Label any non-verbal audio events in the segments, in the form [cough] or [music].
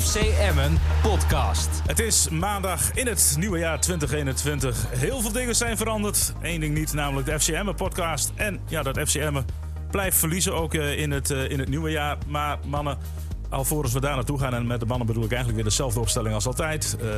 FC Emmen podcast. Het is maandag in het nieuwe jaar 2021. Heel veel dingen zijn veranderd. Eén ding niet, namelijk de FC Emmen podcast. En ja, dat FC Emmen blijft verliezen ook eh, in het, eh, in het nieuwe jaar. Maar mannen, alvorens we daar naartoe gaan... en met de mannen bedoel ik eigenlijk weer dezelfde opstelling als altijd. Uh,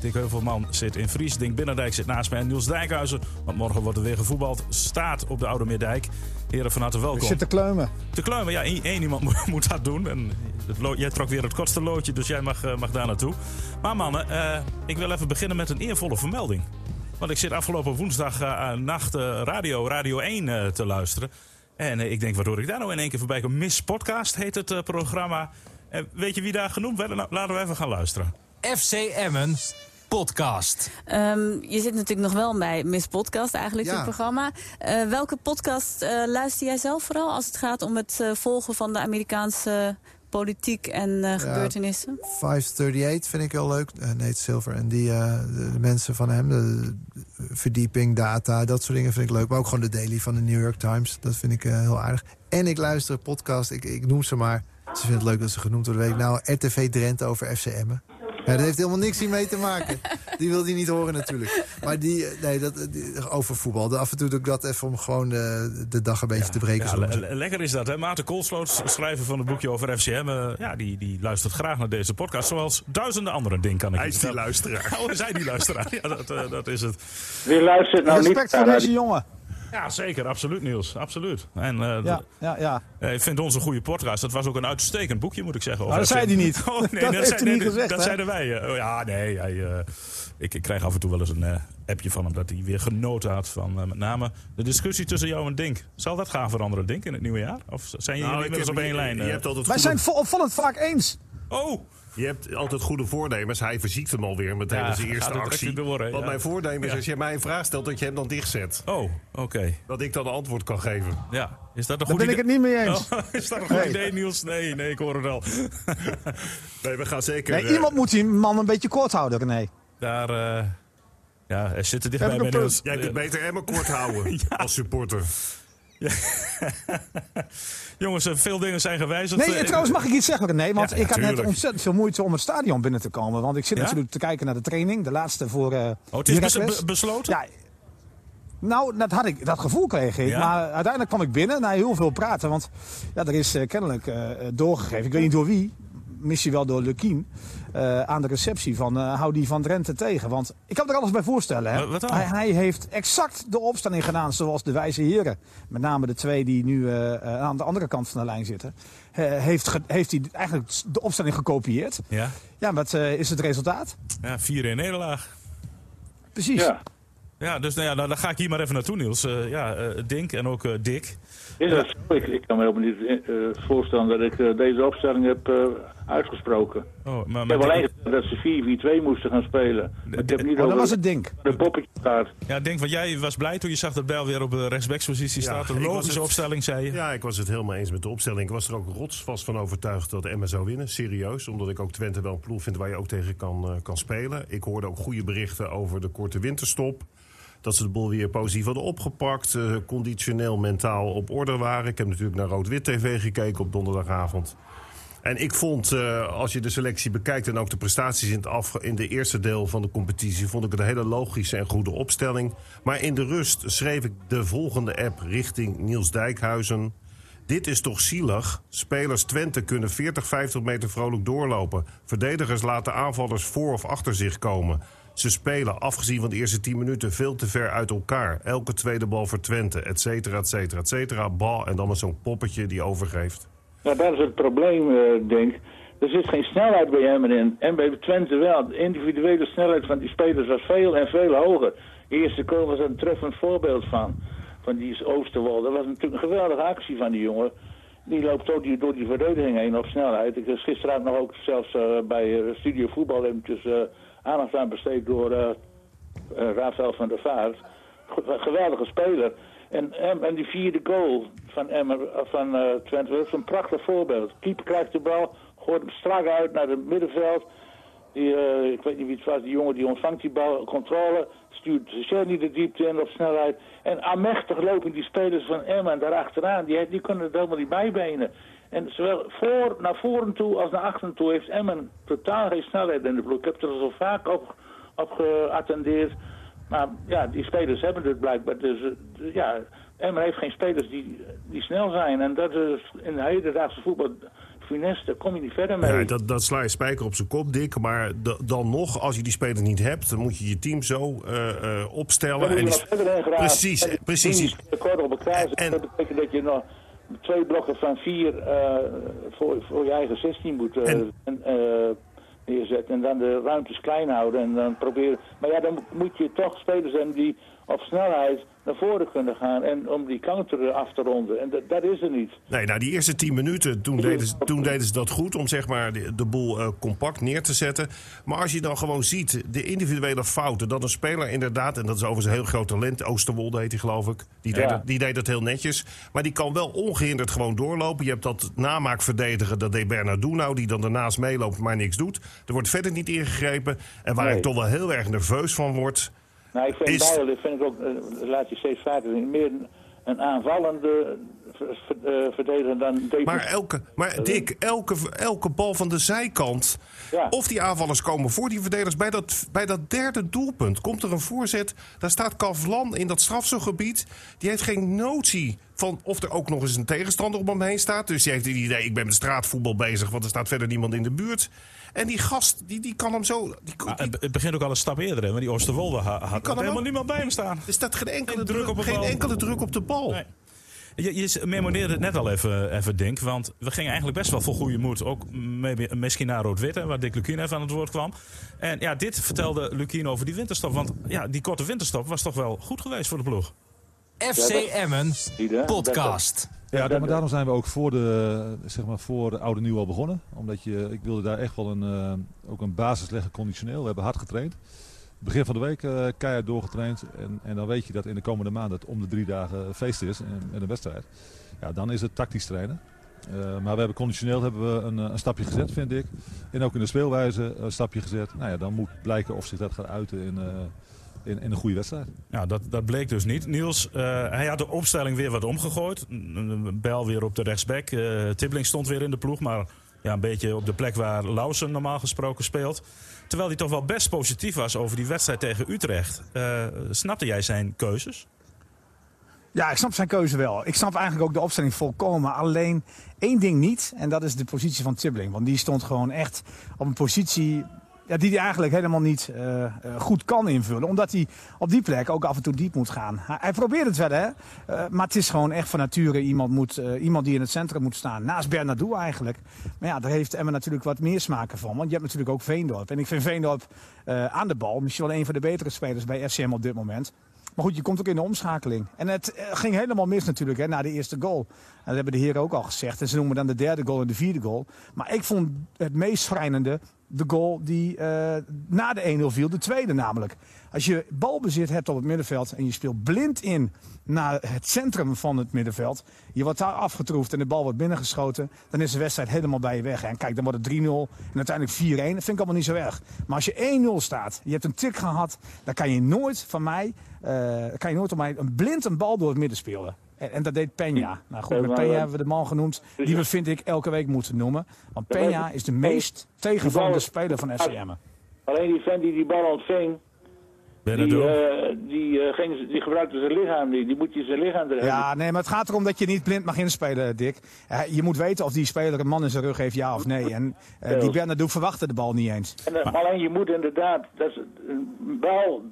Dick Heuvelman zit in Fries, Dink Binnendijk zit naast mij... en Niels Dijkhuizen, want morgen wordt er weer gevoetbald... staat op de Oude Meerdijk. Heren, van harte welkom. Ik zit te kleumen. Te kleumen, ja. één iemand [laughs] moet, dat doen. En het jij trok weer het kortste loodje, dus jij mag, uh, mag daar naartoe. Maar mannen, uh, ik wil even beginnen met een eervolle vermelding. Want ik zit afgelopen woensdag nacht radio, radio 1 te luisteren. En ik denk, waardoor ik daar nou in één keer voorbij kom? Miss Podcast heet het programma. weet je wie daar genoemd werd? Nou, laten we even gaan luisteren. FC Emmen podcast. Um, je zit natuurlijk nog wel bij Miss Podcast, eigenlijk, ja. het programma. Uh, welke podcast uh, luister jij zelf vooral als het gaat om het uh, volgen van de Amerikaanse politiek en uh, gebeurtenissen? Ja, 538 vind ik heel leuk. Uh, Nate Silver en die, uh, de, de, mensen van hem. De, de, verdieping, data, dat soort dingen vind ik leuk. Maar ook gewoon de daily van de New York Times. Dat vind ik heel aardig. En ik luister podcast, ik, ik noem ze maar. Ze vinden het leuk dat ze genoemd worden. Weet ik nou, RTV Drenthe over FCM'en. Ja, dat heeft helemaal niks hiermee te maken. Die wil hij niet horen natuurlijk. Maar die, nee, dat, die, over voetbal. Af en toe doe ik dat even om gewoon de, de dag een beetje ja, te breken. Ja, le lekker is dat, hè? Maarten Koolsloot, schrijver van het boekje over FCM. Uh, ja, die, die luistert graag naar deze podcast. Zoals duizenden andere dingen kan ik Hij is die luisteraar. Oh, is hij die luisteraar? Ja, dat, uh, dat is het. Wie luistert nou Respect niet voor deze jongen. Ja, zeker. Absoluut, Niels. Absoluut. En, uh, ja, ja, ja. Uh, ik vind onze goede podcast. Dat was ook een uitstekend boekje, moet ik zeggen. Maar dat zei hij niet. [laughs] Oh, nee, dat, dat, heeft zei, hij nee, niet gezegd, dat hè? zeiden wij. Uh, ja, nee. Hij, uh, ik, ik, krijg af en toe wel eens een appje van hem dat hij weer genoten had van met name de discussie tussen jou en Dink. Zal dat gaan veranderen, Dink, in het nieuwe jaar? Of zijn jullie nou, inmiddels op één lijn? Je hebt altijd Wij zijn opvallend vaak eens. Oh! Je hebt altijd goede voornemens. Hij verziekt hem alweer meteen ja, als zijn eerste actie. Door, Want ja. mijn voornemen is Ja. als je mij een vraag stelt dat je hem dan dichtzet. Oh, oké. Okay. Dat ik dan een antwoord kan geven. Ja, is dat een goed ben ik idee? het niet mee eens. Oh, [laughs] is dat een goed Nee. idee, Niels? Nee, nee, ik hoor het al. [laughs] Nee, we gaan zeker... Nee, eh, iemand moet die man een beetje kort houden, René. Daar, uh, ja, er zitten dichtbij Heb ik bij een Niels. Jij kunt beter Emma kort houden [laughs] als supporter. Ja. Jongens, eh, veel dingen zijn gewijzigd. Nee, Eh, trouwens mag ik iets zeggen, René? Want Ja, ik had net ontzettend veel moeite om het stadion binnen te komen. Want ik zit Ja? natuurlijk te kijken naar de training. De laatste voor uh, Oh, het is bes besloten? Ja, nou, dat, had ik, dat gevoel kreeg ik. Ja? Maar uiteindelijk kwam ik binnen na heel veel praten. Want ja, er is uh, kennelijk uh, doorgegeven, ik weet niet door wie, misschien wel door Lukien, uh, aan de receptie van uh, hou die van Drenthe tegen. Want ik kan er alles bij voorstellen. Hè? Wat dan? Hij, hij heeft exact de opstelling gedaan zoals de wijze heren. Met name de twee die nu uh, aan de andere kant van de lijn zitten. heeft, ge, heeft hij eigenlijk de opstelling gekopieerd. Ja, Ja, wat is het resultaat? ja 4 in nederlaag. Precies. Ja. Ja, dus nou ja, nou, dan ga ik hier maar even naartoe, Niels. Uh, ja, uh, Dink en ook uh, Dick. Is dat zo? Ik, ik kan me helemaal niet uh, voorstellen dat ik uh, deze opstelling heb uh, uitgesproken. Oh, maar, ik heb alleen gezegd dat ze 4-4-2 moesten gaan spelen. Maar ik heb niet oh, dat was het Dink. de poppetje gehad. Ja, Dink, want jij was blij toen je zag dat Bijl weer op de rechtsbackspositie staat. Een ik was logische het- opstelling, zei je. Ja, ik was het helemaal eens met de opstelling. Ik was er ook rotsvast van overtuigd dat Emma zou winnen. Serieus. Omdat ik ook Twente wel een ploeg vind waar je ook tegen kan, eh, kan spelen. Ik hoorde ook goede berichten over de korte winterstop. Dat ze de boel weer positief hadden opgepakt. eh, conditioneel, mentaal op orde waren. Ik heb natuurlijk naar Rood-Wit TV gekeken op donderdagavond. En ik vond, eh, als je de selectie bekijkt en ook de prestaties in het, in de eerste deel van de competitie, vond ik het een hele logische en goede opstelling. Maar in de rust schreef ik de volgende app richting Niels Dijkhuizen. Dit is toch zielig? Spelers Twente kunnen 40, 50 meter vrolijk doorlopen. Verdedigers laten aanvallers voor of achter zich komen. Ze spelen, afgezien van de eerste 10 minuten, veel te ver uit elkaar. Elke tweede bal voor Twente, et cetera, et cetera, et cetera. Bal en dan met zo'n poppetje die overgeeft. Nou, dat is het probleem, uh, denk Er zit geen snelheid bij hem in. En bij Twente wel. De individuele snelheid van die spelers was veel en veel hoger. De eerste goal was een treffend voorbeeld van. Van die Oosterwolde. Dat was natuurlijk een geweldige actie van die jongen. Die loopt door die, door die verdediging heen op snelheid. Ik was gisteravond nog ook zelfs uh, bij uh, Studio Voetbal eventjes aandacht aan besteed door uh, Rafael van der Vaart. Geweldige speler. En, en die vierde goal van, Emmer, van uh, Twente, dat is een prachtig voorbeeld. Keeper krijgt de bal, gooit hem strak uit naar het middenveld. Die, ik weet niet wie het was, die jongen die ontvangt die bal, controle, stuurt Shelley de diepte in op snelheid. En aanmächtig lopen die spelers van Emmen daarachteraan, die, die kunnen het helemaal niet bijbenen. En zowel voor, naar voren toe als naar achteren toe heeft Emmen totaal geen snelheid in de ploeg. Ik heb er zo vaak op, op geattendeerd. Maar ja, die spelers hebben het blijkbaar. Dus uh, ja, Emmen heeft geen spelers die, die snel zijn. En dat is in de hedendaagse voetbal finesse, daar kom je niet verder mee. Ja, dat, dat sla je spijker op zijn kop, dik. Maar dan nog, als je die spelers niet hebt, dan moet je je team zo uh, uh, opstellen. en die... Precies, en precies. Op elkaar En- Dat betekent dat je nog twee blokken van vier eh, voor, voor je eigen 16 moet En- eh, neerzetten. En dan de ruimtes klein houden. En dan proberen. Maar ja, dan moet je toch spelers hebben die op snelheid naar voren kunnen gaan. En om die counter af te ronden. En dat, dat is er niet. Nee, nou, die eerste tien minuten, toen deden, ze, toen deden ze dat goed om zeg maar, de, de boel eh, compact neer te zetten. Maar als je dan gewoon ziet, de individuele fouten, dat een speler inderdaad, en dat is overigens een heel groot talent, Oosterwolde heet hij geloof ik, die deed, Ja. het, die deed heel netjes. Maar die kan wel ongehinderd gewoon doorlopen. Je hebt dat namaakverdedigen, dat deed Bernardo nou, die dan ernaast meeloopt, maar niks doet. Er wordt verder niet ingegrepen. En waar Nee. ik toch wel heel erg nerveus van word, Nou, ik vind Is- Bijl, dat vind ik ook, eh, laat je steeds vaker zien, meer een, aanvallende ver- eh, verdediger dan. Maar, elke, maar Dick, elke, elke bal van de zijkant. Ja. Of die aanvallers komen voor die verdedigers. Bij dat, bij dat derde doelpunt komt er een voorzet. Daar staat Kavlan in dat strafselgebied. Die heeft geen notie van of er ook nog eens een tegenstander om hem heen staat. Dus die heeft het idee, ik ben met straatvoetbal bezig. Want er staat verder niemand in de buurt. En die gast, die, die kan hem zo... Die, het, begint ook al een stap eerder, hè, want die Oosterwolde ha- had, helemaal ook- niemand bij hem staan. er staat geen enkele, Geen druk op de geen bal. enkele druk op de bal. Nee. Je, je memoreerde het net al even, even Dink, want we gingen eigenlijk best wel vol goede moed. Ook maybe- misschien naar Rood-Wit, waar Dick Lukien even aan het woord kwam. En ja, dit vertelde Lukien over die winterstop. Want ja, die korte winterstop was toch wel goed geweest voor de ploeg. FC Emmen podcast. Ja, maar daarom zijn we ook voor de, zeg maar, voor de oude nieuw al begonnen. Omdat je, ik wilde daar echt wel een, eh, ook een basis leggen conditioneel. We hebben hard getraind. Begin van de week eh, keihard doorgetraind. En, en dan weet je dat in de komende maanden het om de drie dagen feest is en, en een wedstrijd. Ja, dan is het tactisch trainen. Eh, maar we hebben conditioneel hebben we een, een stapje gezet, vind ik. En ook in de speelwijze een stapje gezet. Nou ja, dan moet blijken of zich dat gaat uiten in, eh, in, in een goede wedstrijd. Ja, dat, dat bleek dus niet. Niels, eh, hij had de opstelling weer wat omgegooid. Bel weer op de rechtsback. Eh Tibbling stond weer in de ploeg, maar ja, een beetje op de plek waar Lausen normaal gesproken speelt. Terwijl hij toch wel best positief was over die wedstrijd tegen Utrecht. Eh, snapte jij zijn keuzes? Ja, ik snap zijn keuze wel. Ik snap eigenlijk ook de opstelling volkomen. Alleen één ding niet. En dat is de positie van Tibbling. Want die stond gewoon echt op een positie ja, die hij eigenlijk helemaal niet eh, eh, goed kan invullen. Omdat hij op die plek ook af en toe diep moet gaan. Hij, probeert het wel, hè. Eh, maar het is gewoon echt van nature iemand, moet, iemand die in het centrum moet staan. Naast Bernardo eigenlijk. Maar ja, daar heeft Emma natuurlijk wat meer smaken van. Want je hebt natuurlijk ook Veendorp. En ik vind Veendorp aan de bal misschien wel een van de betere spelers bij FCM op dit moment. Maar goed, je komt ook in de omschakeling. En het ging helemaal mis natuurlijk hè, na de eerste goal. En dat hebben de heren ook al gezegd. En ze noemen dan de derde goal en de vierde goal. Maar ik vond het meest schrijnende de goal die eh, na de 1-0 viel. De tweede namelijk. Als je balbezit hebt op het middenveld en je speelt blind in naar het centrum van het middenveld. Je wordt daar afgetroefd en de bal wordt binnengeschoten. Dan is de wedstrijd helemaal bij je weg. En kijk, dan wordt het 3-0 en uiteindelijk 4-1. Dat vind ik allemaal niet zo erg. Maar als je 1-0 staat, je hebt een tik gehad. Dan kan je nooit van mij, eh, kan je nooit op mij een blind een bal door het midden spelen. En, en dat deed Peña. Nou goed, met Peña hebben we de man genoemd die we vind ik elke week moeten noemen. Want Peña is de meest tegenvallende speler van FCM. Alleen die vent die die bal ontving, die, eh, die, eh, ging, die gebruikte zijn lichaam niet. Die moet je zijn lichaam erin. Ja, nee, maar het gaat erom dat je niet blind mag inspelen, Dick. Eh, je moet weten of die speler een man in zijn rug heeft, ja of nee. En eh, die Bernardo verwachtte de bal niet eens. En, alleen je moet inderdaad, dat is een bal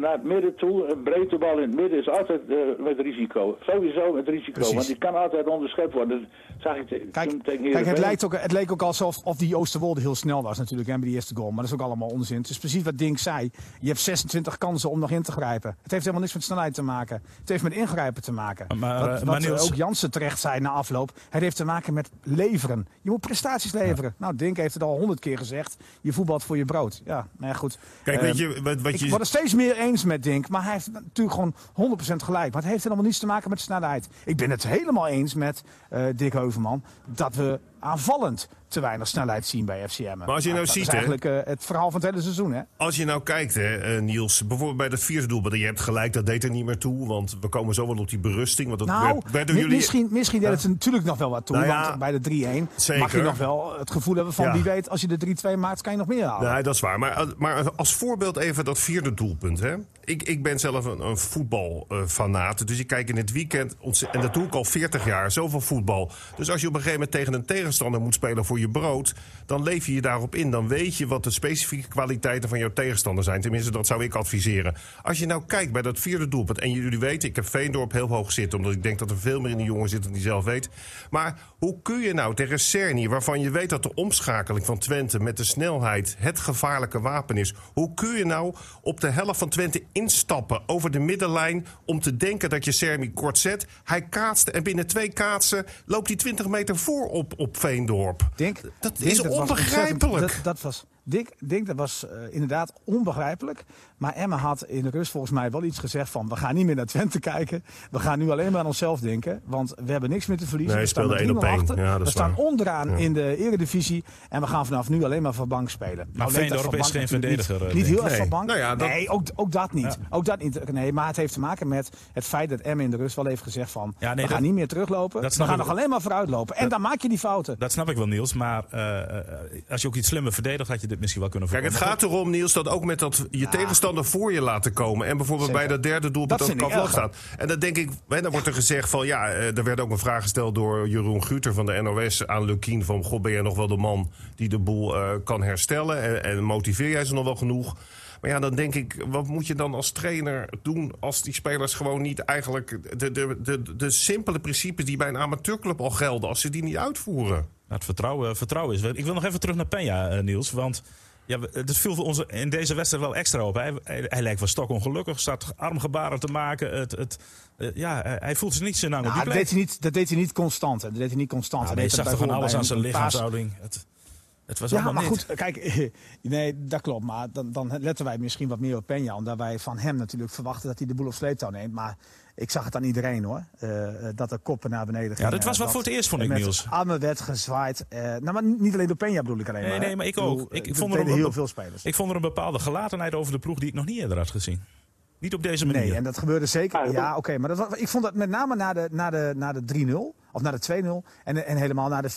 naar het midden toe, een breedte bal in het midden is altijd eh, met risico. Sowieso met risico, Precies. want die kan altijd onderschept worden. Dat zag ik te- Kijk, toen tegen kijk het, lijkt ook, het leek ook alsof of die Oosterwolde heel snel was natuurlijk hè, bij die eerste goal. Maar dat is ook allemaal onzin. Het is precies wat Dink zei. Je hebt 26 kansen om nog in te grijpen. Het heeft helemaal niks met snelheid te maken. Het heeft met ingrijpen te maken. Maar, wat eh, wat maar Niels- ook Jansen terecht zei na afloop. Het heeft te maken met leveren. Je moet prestaties leveren. Nou, Dink heeft het al honderd keer gezegd. Je voetbalt voor je brood. Ja, nou ja, goed. Kijk, weet je, wat, wat ik je... word het steeds meer eens met Dink. Maar hij heeft natuurlijk gewoon 100% gelijk. Maar het heeft helemaal niets te maken met snelheid. Ik ben het helemaal eens met eh Dick Heuvelman. Dat we aanvallend te weinig snelheid zien bij FCM. Maar als je nou dat ziet, is eigenlijk eh, het verhaal van het hele seizoen, hè? Als je nou kijkt, hè, eh, Niels, bijvoorbeeld bij dat vierde doelpunt. Je hebt gelijk, dat deed er niet meer toe. Want we komen zo wel op die berusting. Want dat Nou, werd, door jullie... misschien, misschien deed het natuurlijk nog wel wat toe. Nou ja, want bij de 3-1 zeker. mag je nog wel het gevoel hebben van Ja. wie weet, als je de 3-2 maakt, kan je nog meer halen. Nee, dat is waar. Maar, maar als voorbeeld even dat vierde doelpunt. Hè. Ik, ik ben zelf een, een voetbalfanaat. dus ik kijk in het weekend, en dat doe ik al 40 jaar, zoveel voetbal. Dus als je op een gegeven moment tegen een tegenstander moet spelen voor je brood... dan leef je je daarop in. Dan weet je wat de specifieke kwaliteiten van jouw tegenstander zijn. Tenminste, dat zou ik adviseren. Als je nou kijkt bij dat vierde doelpunt... en jullie weten, ik heb Veendorp heel hoog zitten... omdat ik denk dat er veel meer in die jongen zit dan die zelf weet. Maar hoe kun je nou tegen Cerny, waarvan je weet dat de omschakeling van Twente... met de snelheid het gevaarlijke wapen is... hoe kun je nou op de helft van Twente instappen over de middenlijn... om te denken dat je Cerny kort zet? Hij kaatste en binnen twee kaatsen loopt hij 20 meter voor op, op Veendorp. Denk, Dat denk is onbegrijpelijk. Dat, dat was, Dick, Dick, dat was eh, inderdaad onbegrijpelijk. Maar Emma had in de rust volgens mij wel iets gezegd van... we gaan niet meer naar Twente kijken. We gaan nu alleen maar aan onszelf denken. Want we hebben niks meer te verliezen. Nee, we staan 1 op 3-0 1. achter. Ja, dat we staan waar. onderaan Ja. in de eredivisie. En we gaan vanaf nu alleen maar van bank spelen. Nou, leek dat Veendorp Van is Bank geen niet- verdediger, eh, Niet, denk heel ik. erg van bank. Nou ja, dat- Nee, ook, ook dat niet. Ook dat niet. Nee, maar het heeft te maken met het feit dat Emma in de rust wel heeft gezegd van... Ja, nee, we dat- gaan niet meer teruglopen. dat We gaan ik nog alleen maar vooruit lopen. En dan maak je die fouten. Dat snap ik wel, Niels. Maar eh, eh, als je ook iets slimmer verdedigt, had je dit misschien wel kunnen Kijk, voorkomen. het gaat erom, Niels, dat ook met dat je tegenstander voor je laten komen. En bijvoorbeeld Zeker. bij dat derde doelpunt Dat dat, kan staan. En dan denk ik, hè, dan wordt er gezegd van ja, eh, er werd ook een vraag gesteld door Jeroen Guter van de NOS aan Lukien. Van god, ben jij nog wel de man die de boel eh, kan herstellen? En, en motiveer jij ze nog wel genoeg? Maar ja, dan denk ik, wat moet je dan als trainer doen als die spelers gewoon niet eigenlijk de, de, de, de simpele principes die bij een amateurclub al gelden, als ze die niet uitvoeren? Nou, het vertrouwen, vertrouwen is. Ik wil nog even terug naar Penja, eh, Niels. Want ja, het viel voor ons in deze wedstrijd wel extra op. Hij, hij, hij lijkt wel stokongelukkig, staat armgebaren te maken. Het, het, eh, ja, hij- voelt zich niet zo lang op Nou, die dat, deed hij niet, dat deed hij niet constant. hè. Dat deed hij niet constant. Ja, Hij zag toch van alles aan zijn lichaamshouding. Het, het was Ja, allemaal maar niet. goed, kijk, [laughs] nee, dat klopt. Maar dan, dan letten wij misschien wat meer op Peña. Omdat wij van hem natuurlijk verwachten dat hij de boel op sleeptouw neemt. Maar ik zag het aan iedereen hoor. eh, dat de koppen naar beneden gingen. dit was wel dat voor het eerst, vond ik, Niels. armen werd gezwaaid. eh, nou, maar niet alleen door Peña bedoel ik alleen Nee, maar. nee, maar ik ook. Ik eh, vond dat er een heel veel spelers. Ik vond er een bepaalde gelatenheid over de ploeg die ik nog niet eerder had gezien. Niet op deze manier. Nee, en dat gebeurde zeker. Ah, Ja, oké. maar dat was, ik vond dat met name na de, na de, na de 3-0. Of na de 2-0. En, en helemaal na de 4-1.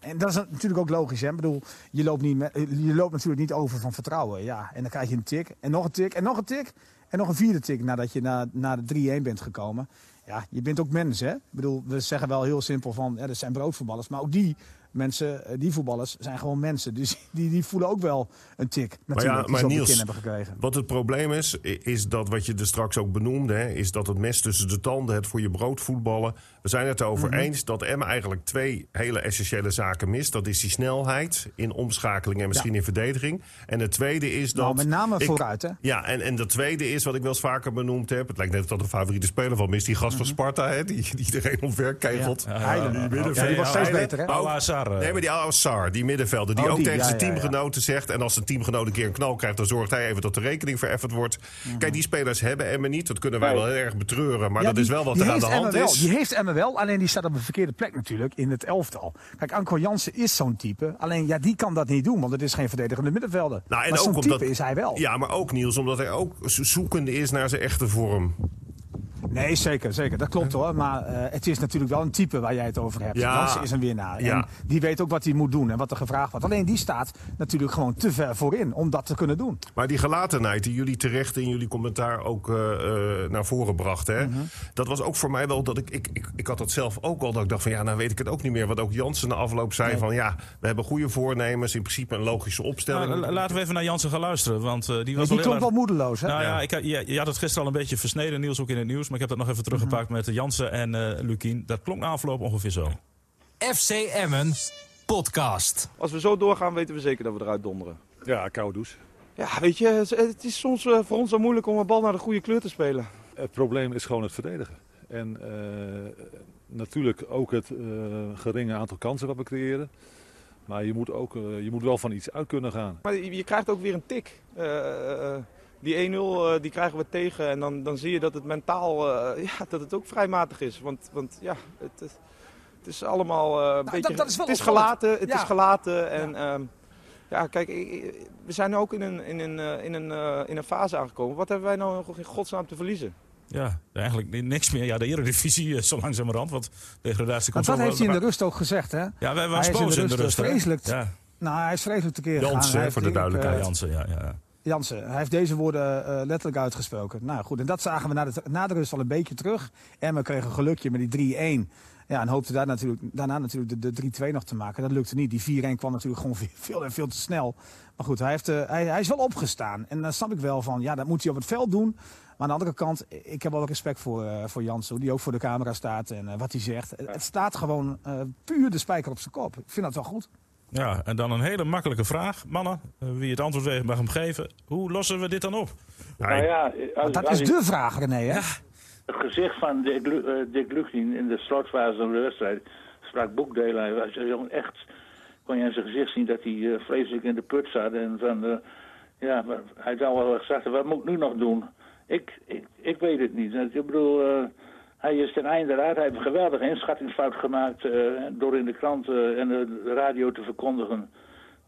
En dat is natuurlijk ook logisch. Hè? Ik bedoel, je loopt, niet met, je loopt natuurlijk niet over van vertrouwen. Ja. En dan krijg je een tik. En nog een tik. En nog een tik. En nog een vierde tik nadat je na, na de 3-1 bent gekomen. Ja, je bent ook mens, hè? Ik bedoel, we zeggen wel heel simpel van, ja, dat zijn broodvoetballers. Maar ook die mensen, eh, die voetballers, zijn gewoon mensen. Dus [laughs] die, die voelen ook wel een tik, natuurlijk, ja, maar ze op de Niels, hebben gekregen. Wat het probleem is, is dat wat je er straks ook benoemde, hè, is dat het mes tussen de tanden, het voor je brood voetballen. We zijn het erover Mhm. eens dat Emma eigenlijk twee hele essentiële zaken mist. Dat is die snelheid in omschakeling en misschien in verdediging. En het tweede is dat. Nou, met name ik- vooruit, hè? Ja, en, en dat tweede is wat ik wel eens vaker benoemd heb. Het lijkt net dat een favoriete speler van mist. Die gast van Sparta, hè, die, die iedereen [laughs] omver kegelt. Mhm. Ja, Heilen. die Ja, middenvelder. die was steeds beter, hè? Al-Azhar, eh. Nee, maar die Al-Assar, die middenvelder, die Oh, ook die, tegen ja, zijn ja, ja. teamgenoten zegt. En als een teamgenoot een keer een knal krijgt, dan zorgt hij even dat de rekening vereffend wordt. Kijk, die spelers hebben Emma niet. Dat kunnen wij Nee. wel heel erg betreuren. Maar Ja, dat die- is wel wat er aan de hand is. Die heeft Emma wel, alleen die staat op een verkeerde plek natuurlijk in het elftal. Kijk, Anko Jansen is zo'n type. Alleen ja, die kan dat niet doen, want het is geen verdedigende middenvelder. Nou, en maar ook zo'n omdat, type is hij wel. Ja, maar ook Niels, omdat hij ook zo- zoekende is naar zijn echte vorm. Nee, zeker, zeker. Dat klopt hoor. Maar eh, het is natuurlijk wel een type waar jij het over hebt. Ja. Jansen is een winnaar. Ja. En die weet ook wat hij moet doen en wat er gevraagd wordt. Alleen die staat natuurlijk gewoon te ver voorin om dat te kunnen doen. Maar die gelatenheid die jullie terecht in jullie commentaar ook eh, eh, naar voren brachten. Hè? Mhm. Dat was ook voor mij wel dat ik, ik, ik. Ik had dat zelf ook al. Dat ik dacht van ja, nou weet ik het ook niet meer. Wat ook Jansen na afloop zei van ja, we hebben goede voornemens. In principe een logische opstelling. Nou, la- laten we even naar Jansen gaan luisteren. Want eh, die was die wel klonk erg- wel moedeloos. Hè? Nou ja, Ja. ik, had- je, je had het gisteren al een beetje versneden, Niels, ook in het nieuws. Maar ik heb dat nog even teruggepakt met eh, Jansen en eh Lukien. Dat klonk na afloop ongeveer zo. FC Emmen podcast. Als we zo doorgaan, weten we zeker dat we eruit donderen. Ja, koude douche. Ja, weet je, het- is soms eh, voor ons zo moeilijk om een bal naar de goede kleur te spelen. Het probleem is gewoon het verdedigen. En eh, natuurlijk ook het eh, geringe aantal kansen wat we creëren. Maar je moet, ook, je moet wel van iets uit kunnen gaan. Maar je, je krijgt ook weer een tik. Die 1-0 eh, die krijgen we tegen en dan, dan zie je dat het mentaal eh, [laughs] ja, dat het ook vrij matig is. Want, want ja, het, het- het is allemaal eh, een beetje... dat- dat is wel het is gelaten, het Ja. is gelaten. En ehm, ja, kijk, we zijn nu ook in een, in, een, eh, in, een, eh, in een fase aangekomen. Wat hebben wij nou nog in godsnaam te verliezen? Ja, eigenlijk ni- niks meer. Ja, de Eredivisie zo langzamerhand, want degradatie Want komt dat zo heeft hij in de rust ook gezegd, hè? Ja, wij Hij was is in boos de in de rust, rust. vreselijk. Ja, Nou, hij is vreselijk tekeer gegaan. Jansen, Hij voor de duidelijkheid. Jansen, ja, ja. Jansen, hij heeft deze woorden eh, letterlijk uitgesproken. Nou goed, en dat zagen we na de, rust al een beetje terug. Emma kreeg een gelukje met die 3-1. Ja, en hoopte daar natuurlijk, daarna natuurlijk de, de 3-2 nog te maken. Dat lukte niet. Die 4-1 kwam natuurlijk gewoon [laughs] veel, en veel te snel. Maar goed, hij, heeft, eh, hij, is wel opgestaan. En dan snap ik wel van, ja, dat moet hij op het veld doen. Maar aan de andere kant, ik heb wel respect voor, eh voor Jansen, die ook voor de camera staat en wat hij zegt. Het, staat gewoon puur de spijker op zijn kop. Ik vind dat wel goed. Ja, en dan een hele makkelijke vraag. Mannen, eh, wie het antwoord weet mag hem geven. Hoe lossen we dit dan op? Nou, Nou ja, als, Dat als is ik- de vraag, René. Hè? het gezicht van Dick, eh, Lucien in de slotfase van de wedstrijd sprak boekdelen. Hij was jongen, echt, kon je aan zijn gezicht zien dat hij eh, vreselijk in de put zat. En van, eh, ja, maar hij zou wel gezegd hebben, wat moet ik nu nog doen? Ik, ik, ik weet het niet. Ik bedoel, eh, hij is ten einde raad. Hij heeft een geweldige inschattingsfout gemaakt eh, door in de krant eh, en de radio te verkondigen.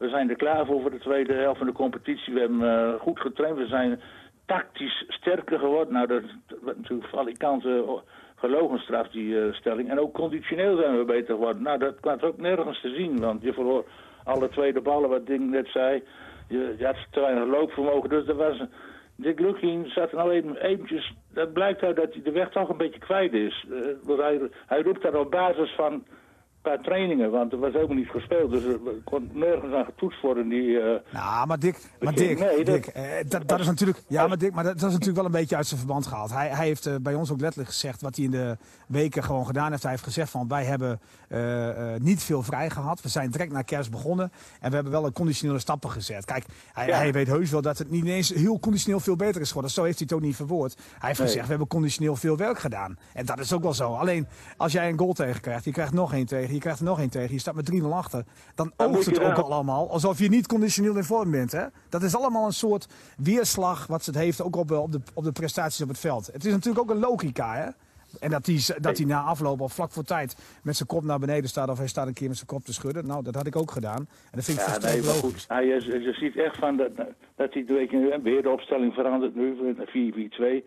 We zijn er klaar voor voor de tweede helft van de competitie. We hebben eh, goed getraind. We zijn tactisch sterker geworden. Nou, dat wordt natuurlijk valikante eh, gelogenstraf, die stelling. En ook conditioneel zijn we beter geworden. Nou, dat was ook nergens te zien. Want je verloor alle tweede ballen, wat Ding net zei. Je, je had te weinig loopvermogen. Dus er was... Dick Lukien zat er nou even, eventjes... Dat blijkt uit dat hij de weg toch een beetje kwijt is. Eh, want hij, hij roept daar op basis van paar trainingen. Want er was ook niet gespeeld. Dus er kon nergens aan getoetst worden. Die, eh, Nou, maar Dick, maar Dick, nee, dat- eh, dat, dat is natuurlijk, ja, maar Dick, maar dat, dat is natuurlijk wel een beetje uit zijn verband gehaald. Hij, hij heeft eh, bij ons ook letterlijk gezegd wat hij in de weken gewoon gedaan heeft. Hij heeft gezegd van wij hebben niet veel vrij gehad. We zijn direct na kerst begonnen en we hebben wel een conditionele stappen gezet. Kijk, hij, Ja. hij weet heus wel dat het niet eens heel conditioneel veel beter is geworden. Zo heeft hij het ook niet verwoord. Hij heeft Nee. gezegd we hebben conditioneel veel werk gedaan. En dat is ook wel zo. Alleen als jij een goal tegen krijgt, je krijgt nog één tegen, je krijgt er nog één tegen, je staat met 3-0 achter, dan oogt het ook al allemaal alsof je niet conditioneel in vorm bent. Hè? Dat is allemaal een soort weerslag wat het heeft ook op, eh, op, de, op de prestaties op het veld. Het is natuurlijk ook een logica. Hè? En dat hij, dat hij na afloop of vlak voor tijd met zijn kop naar beneden staat of hij staat een keer met zijn kop te schudden. Nou, dat had ik ook gedaan. En dat vind ik Ja, nee, maar goed. Je ziet echt van dat, dat hij weer de opstelling verandert nu naar 4-4-2.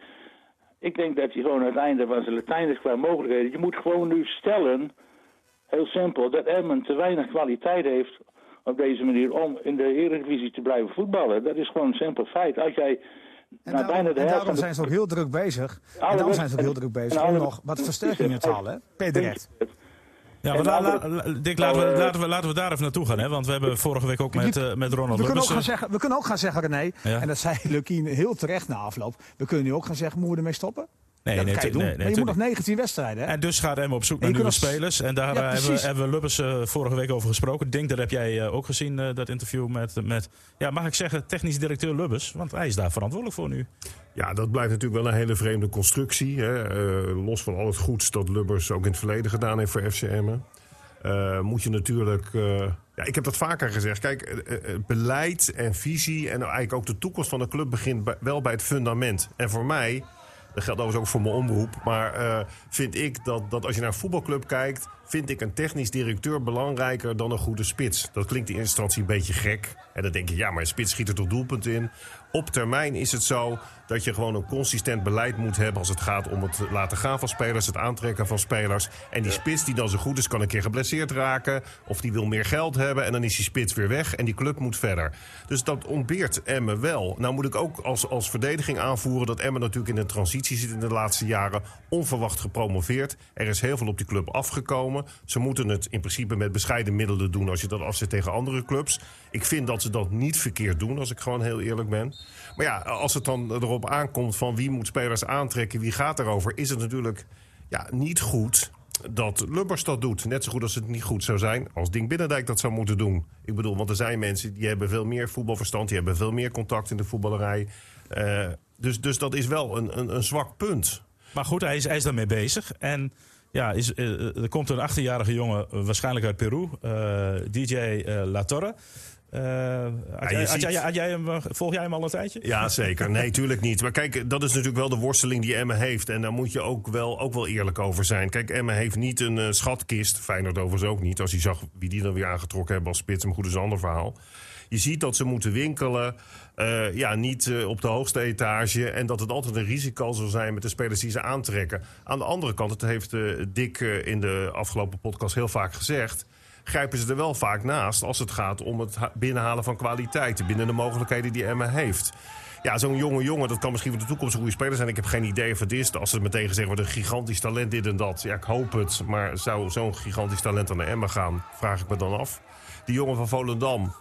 Ik denk dat hij gewoon aan het einde van zijn Latijn is qua mogelijkheden. Je moet gewoon nu stellen, heel simpel, dat Emmen te weinig kwaliteit heeft op deze manier om in de Eredivisie te blijven voetballen. Dat is gewoon een simpel feit. Als jij En nou, daarom, de en helft daarom van de- zijn ze ook heel druk bezig. En daarom zijn ze ook heel druk bezig om nog wat versterkingen te halen. Direct. Ja, maar la- andere- la- la- Dick, laten we, laten, we, laten we daar even naartoe gaan. Hè? Want we hebben vorige week ook met, eh, met Ronald We kunnen, ook Lubbers... gaan eh, zeggen, we kunnen ook gaan zeggen, René, Ja. en dat zei [laughs] Lukien heel terecht na afloop. We kunnen nu ook gaan zeggen, moeten we ermee stoppen? Nee, ja, dat nee, kan je doen. nee, maar je moet nog tuurlijk. 19 wedstrijden. Hè? En dus gaat Emma op zoek naar nieuwe spelers. En daar Ja, hebben, we, hebben we Lubbers eh, vorige week over gesproken. Ik denk dat heb jij eh, ook gezien, eh, dat interview met, met, ja, mag ik zeggen, technisch directeur Lubbers. Want hij is daar verantwoordelijk voor nu. Ja, dat blijft natuurlijk wel een hele vreemde constructie. Hè. Los van al het goeds dat Lubbers ook in het verleden gedaan heeft voor FCM. moet je natuurlijk. ja, ik heb dat vaker gezegd. Kijk, beleid en visie en eigenlijk ook de toekomst van de club begint bij- wel bij het fundament. En voor mij, dat geldt overigens ook voor mijn omroep, maar eh, vind ik dat, dat als je naar een voetbalclub kijkt, vind ik een technisch directeur belangrijker dan een goede spits. Dat klinkt in eerste instantie een beetje gek. En dan denk je, ja, maar een spits schiet er toch doelpunt in. Op termijn is het zo dat je gewoon een consistent beleid moet hebben als het gaat om het laten gaan van spelers, het aantrekken van spelers. En die spits die dan zo goed is, kan een keer geblesseerd raken. Of die wil meer geld hebben en dan is die spits weer weg en die club moet verder. Dus dat ontbeert Emmen wel. Nou moet ik ook als, als verdediging aanvoeren dat Emmen natuurlijk in een transitie zit in de laatste jaren. Onverwacht gepromoveerd. Er is heel veel op die club afgekomen. Ze moeten het in principe met bescheiden middelen doen als je dat afzet tegen andere clubs. Ik vind dat ze dat niet verkeerd doen, als ik gewoon heel eerlijk ben. Maar ja, als het dan erop aankomt van wie moet spelers aantrekken, wie gaat erover, is het natuurlijk ja, niet goed dat Lubbers dat doet. Net zo goed als het niet goed zou zijn als Ding Binnendijk dat zou moeten doen. Ik bedoel, want er zijn mensen die hebben veel meer voetbalverstand, die hebben veel meer contact in de voetballerij. Eh, dus, dus dat is wel een, een, een zwak punt. Maar goed, hij is, hij is daarmee bezig. En ja, is, eh, er komt een 18-jarige jongen, eh, waarschijnlijk uit Peru, eh, DJ eh, La Torre. had jij, had jij, had jij hem, volg jij hem al een tijdje? Ja, zeker. Nee, [laughs] tuurlijk niet. Maar kijk, dat is natuurlijk wel de worsteling die Emma heeft. En daar moet je ook wel, ook wel eerlijk over zijn. Kijk, Emma heeft niet een uh, schatkist. Feyenoord overigens ook niet. Als hij zag wie die dan weer aangetrokken hebben als spits. Maar goed, is een ander verhaal. Je ziet dat ze moeten winkelen. Uh, ja, niet uh, op de hoogste etage. En dat het altijd een risico zal zijn met de spelers die ze aantrekken. Aan de andere kant, het heeft uh, Dick in de afgelopen podcast heel vaak gezegd. Grijpen ze er wel vaak naast als het gaat om het binnenhalen van kwaliteiten. Binnen de mogelijkheden die Emma heeft. Ja, zo'n jonge jongen, dat kan misschien voor de toekomst een goede speler zijn. Ik heb geen idee of het is. Als ze meteen gezegd wordt, een gigantisch talent, dit en dat. Ja, ik hoop het. Maar zou zo'n gigantisch talent aan de Emma gaan? Vraag ik me dan af. Die jongen van Volendam,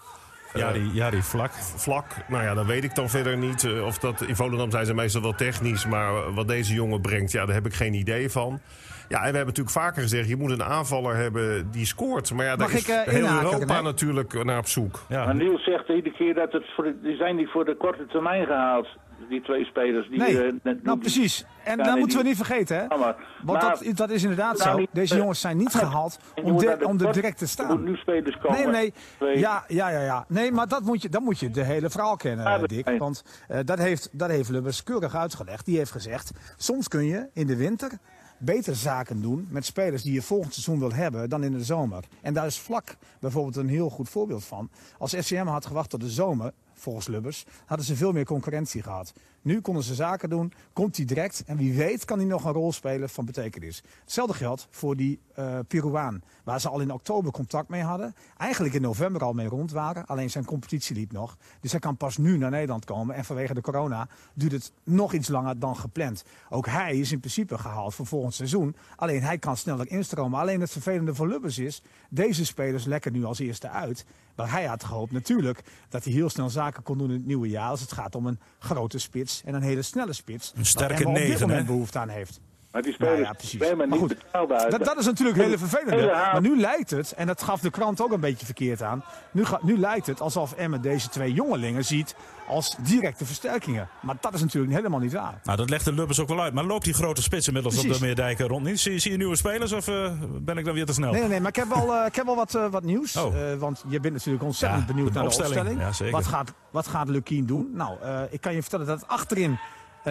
ja, die, ja, die vlak. Vlak, nou ja, dat weet ik dan verder niet. Uh, of dat, in Volendam zijn ze meestal wel technisch. Maar wat deze jongen brengt, ja, daar heb ik geen idee van. Ja, en we hebben natuurlijk vaker gezegd... je moet een aanvaller hebben die scoort. Maar ja, daar Mag is ik, uh, heel inhaken, Europa nee? natuurlijk naar op zoek. Ja. Maar Niels zegt iedere keer dat het voor die zijn niet voor de korte termijn gehaald. Die twee spelers. Die, Nee, eh, net- nou precies. En nee, moeten we niet vergeten, hè? Want maar- dat, dat is inderdaad Nou, zo. niet- Deze eh, jongens zijn niet [laughs] gehaald om, de- om er direct te Er staan. moeten nu spelers komen. Nee, nee. Twee- Ja, ja, ja, ja. Nee, maar dat moet je, dan moet je de hele verhaal kennen, Ja, Dick. nee. Want eh, dat heeft, dat heeft Lubbers keurig uitgelegd. Die heeft gezegd, soms kun je in de winter beter zaken doen met spelers die je volgend seizoen wil hebben dan in de zomer. En daar is vlak bijvoorbeeld een heel goed voorbeeld van. Als FCM had gewacht tot de zomer, volgens Lubbers, hadden ze veel meer concurrentie gehad. Nu konden ze zaken doen, komt hij direct en wie weet kan hij nog een rol spelen van betekenis. Hetzelfde geldt voor die eh Peruaan, waar ze al in oktober contact mee hadden. Eigenlijk in november al mee rond waren, alleen zijn competitie liep nog. Dus hij kan pas nu naar Nederland komen en vanwege de corona duurt het nog iets langer dan gepland. Ook hij is in principe gehaald voor volgend seizoen, alleen hij kan sneller instromen. Alleen het vervelende voor Lubbers is, deze spelers lekken nu als eerste uit. Maar hij had gehoopt natuurlijk dat hij heel snel zaken kon doen in het nieuwe jaar als het gaat om een grote spits en een hele snelle spits. Een sterke waar Emma op dit negen, moment hè? behoefte aan heeft. Maar die Nou ja, precies. zijn maar Maar niet goed, betaalbaar. Dat, dat is natuurlijk heel vervelend. Hele Maar nu lijkt het, en dat gaf de krant ook een beetje verkeerd aan. Nu, ga- nu lijkt het alsof Emmen deze twee jongelingen ziet als directe versterkingen. Maar dat is natuurlijk helemaal niet waar. Nou, dat legt de Lubbers ook wel uit. Maar loopt die grote spits inmiddels op de Meerdijken rond niet? Zie, zie je nieuwe spelers of eh, ben ik dan weer te snel? Nee, nee, nee, maar ik heb wel, eh, ik heb wel wat, eh, wat nieuws. Oh. Eh, want je bent natuurlijk ontzettend Ja, benieuwd de naar de opstelling. opstelling. Ja, zeker. Wat gaat, wat gaat Lukien doen? Nou, eh, ik kan je vertellen dat achterin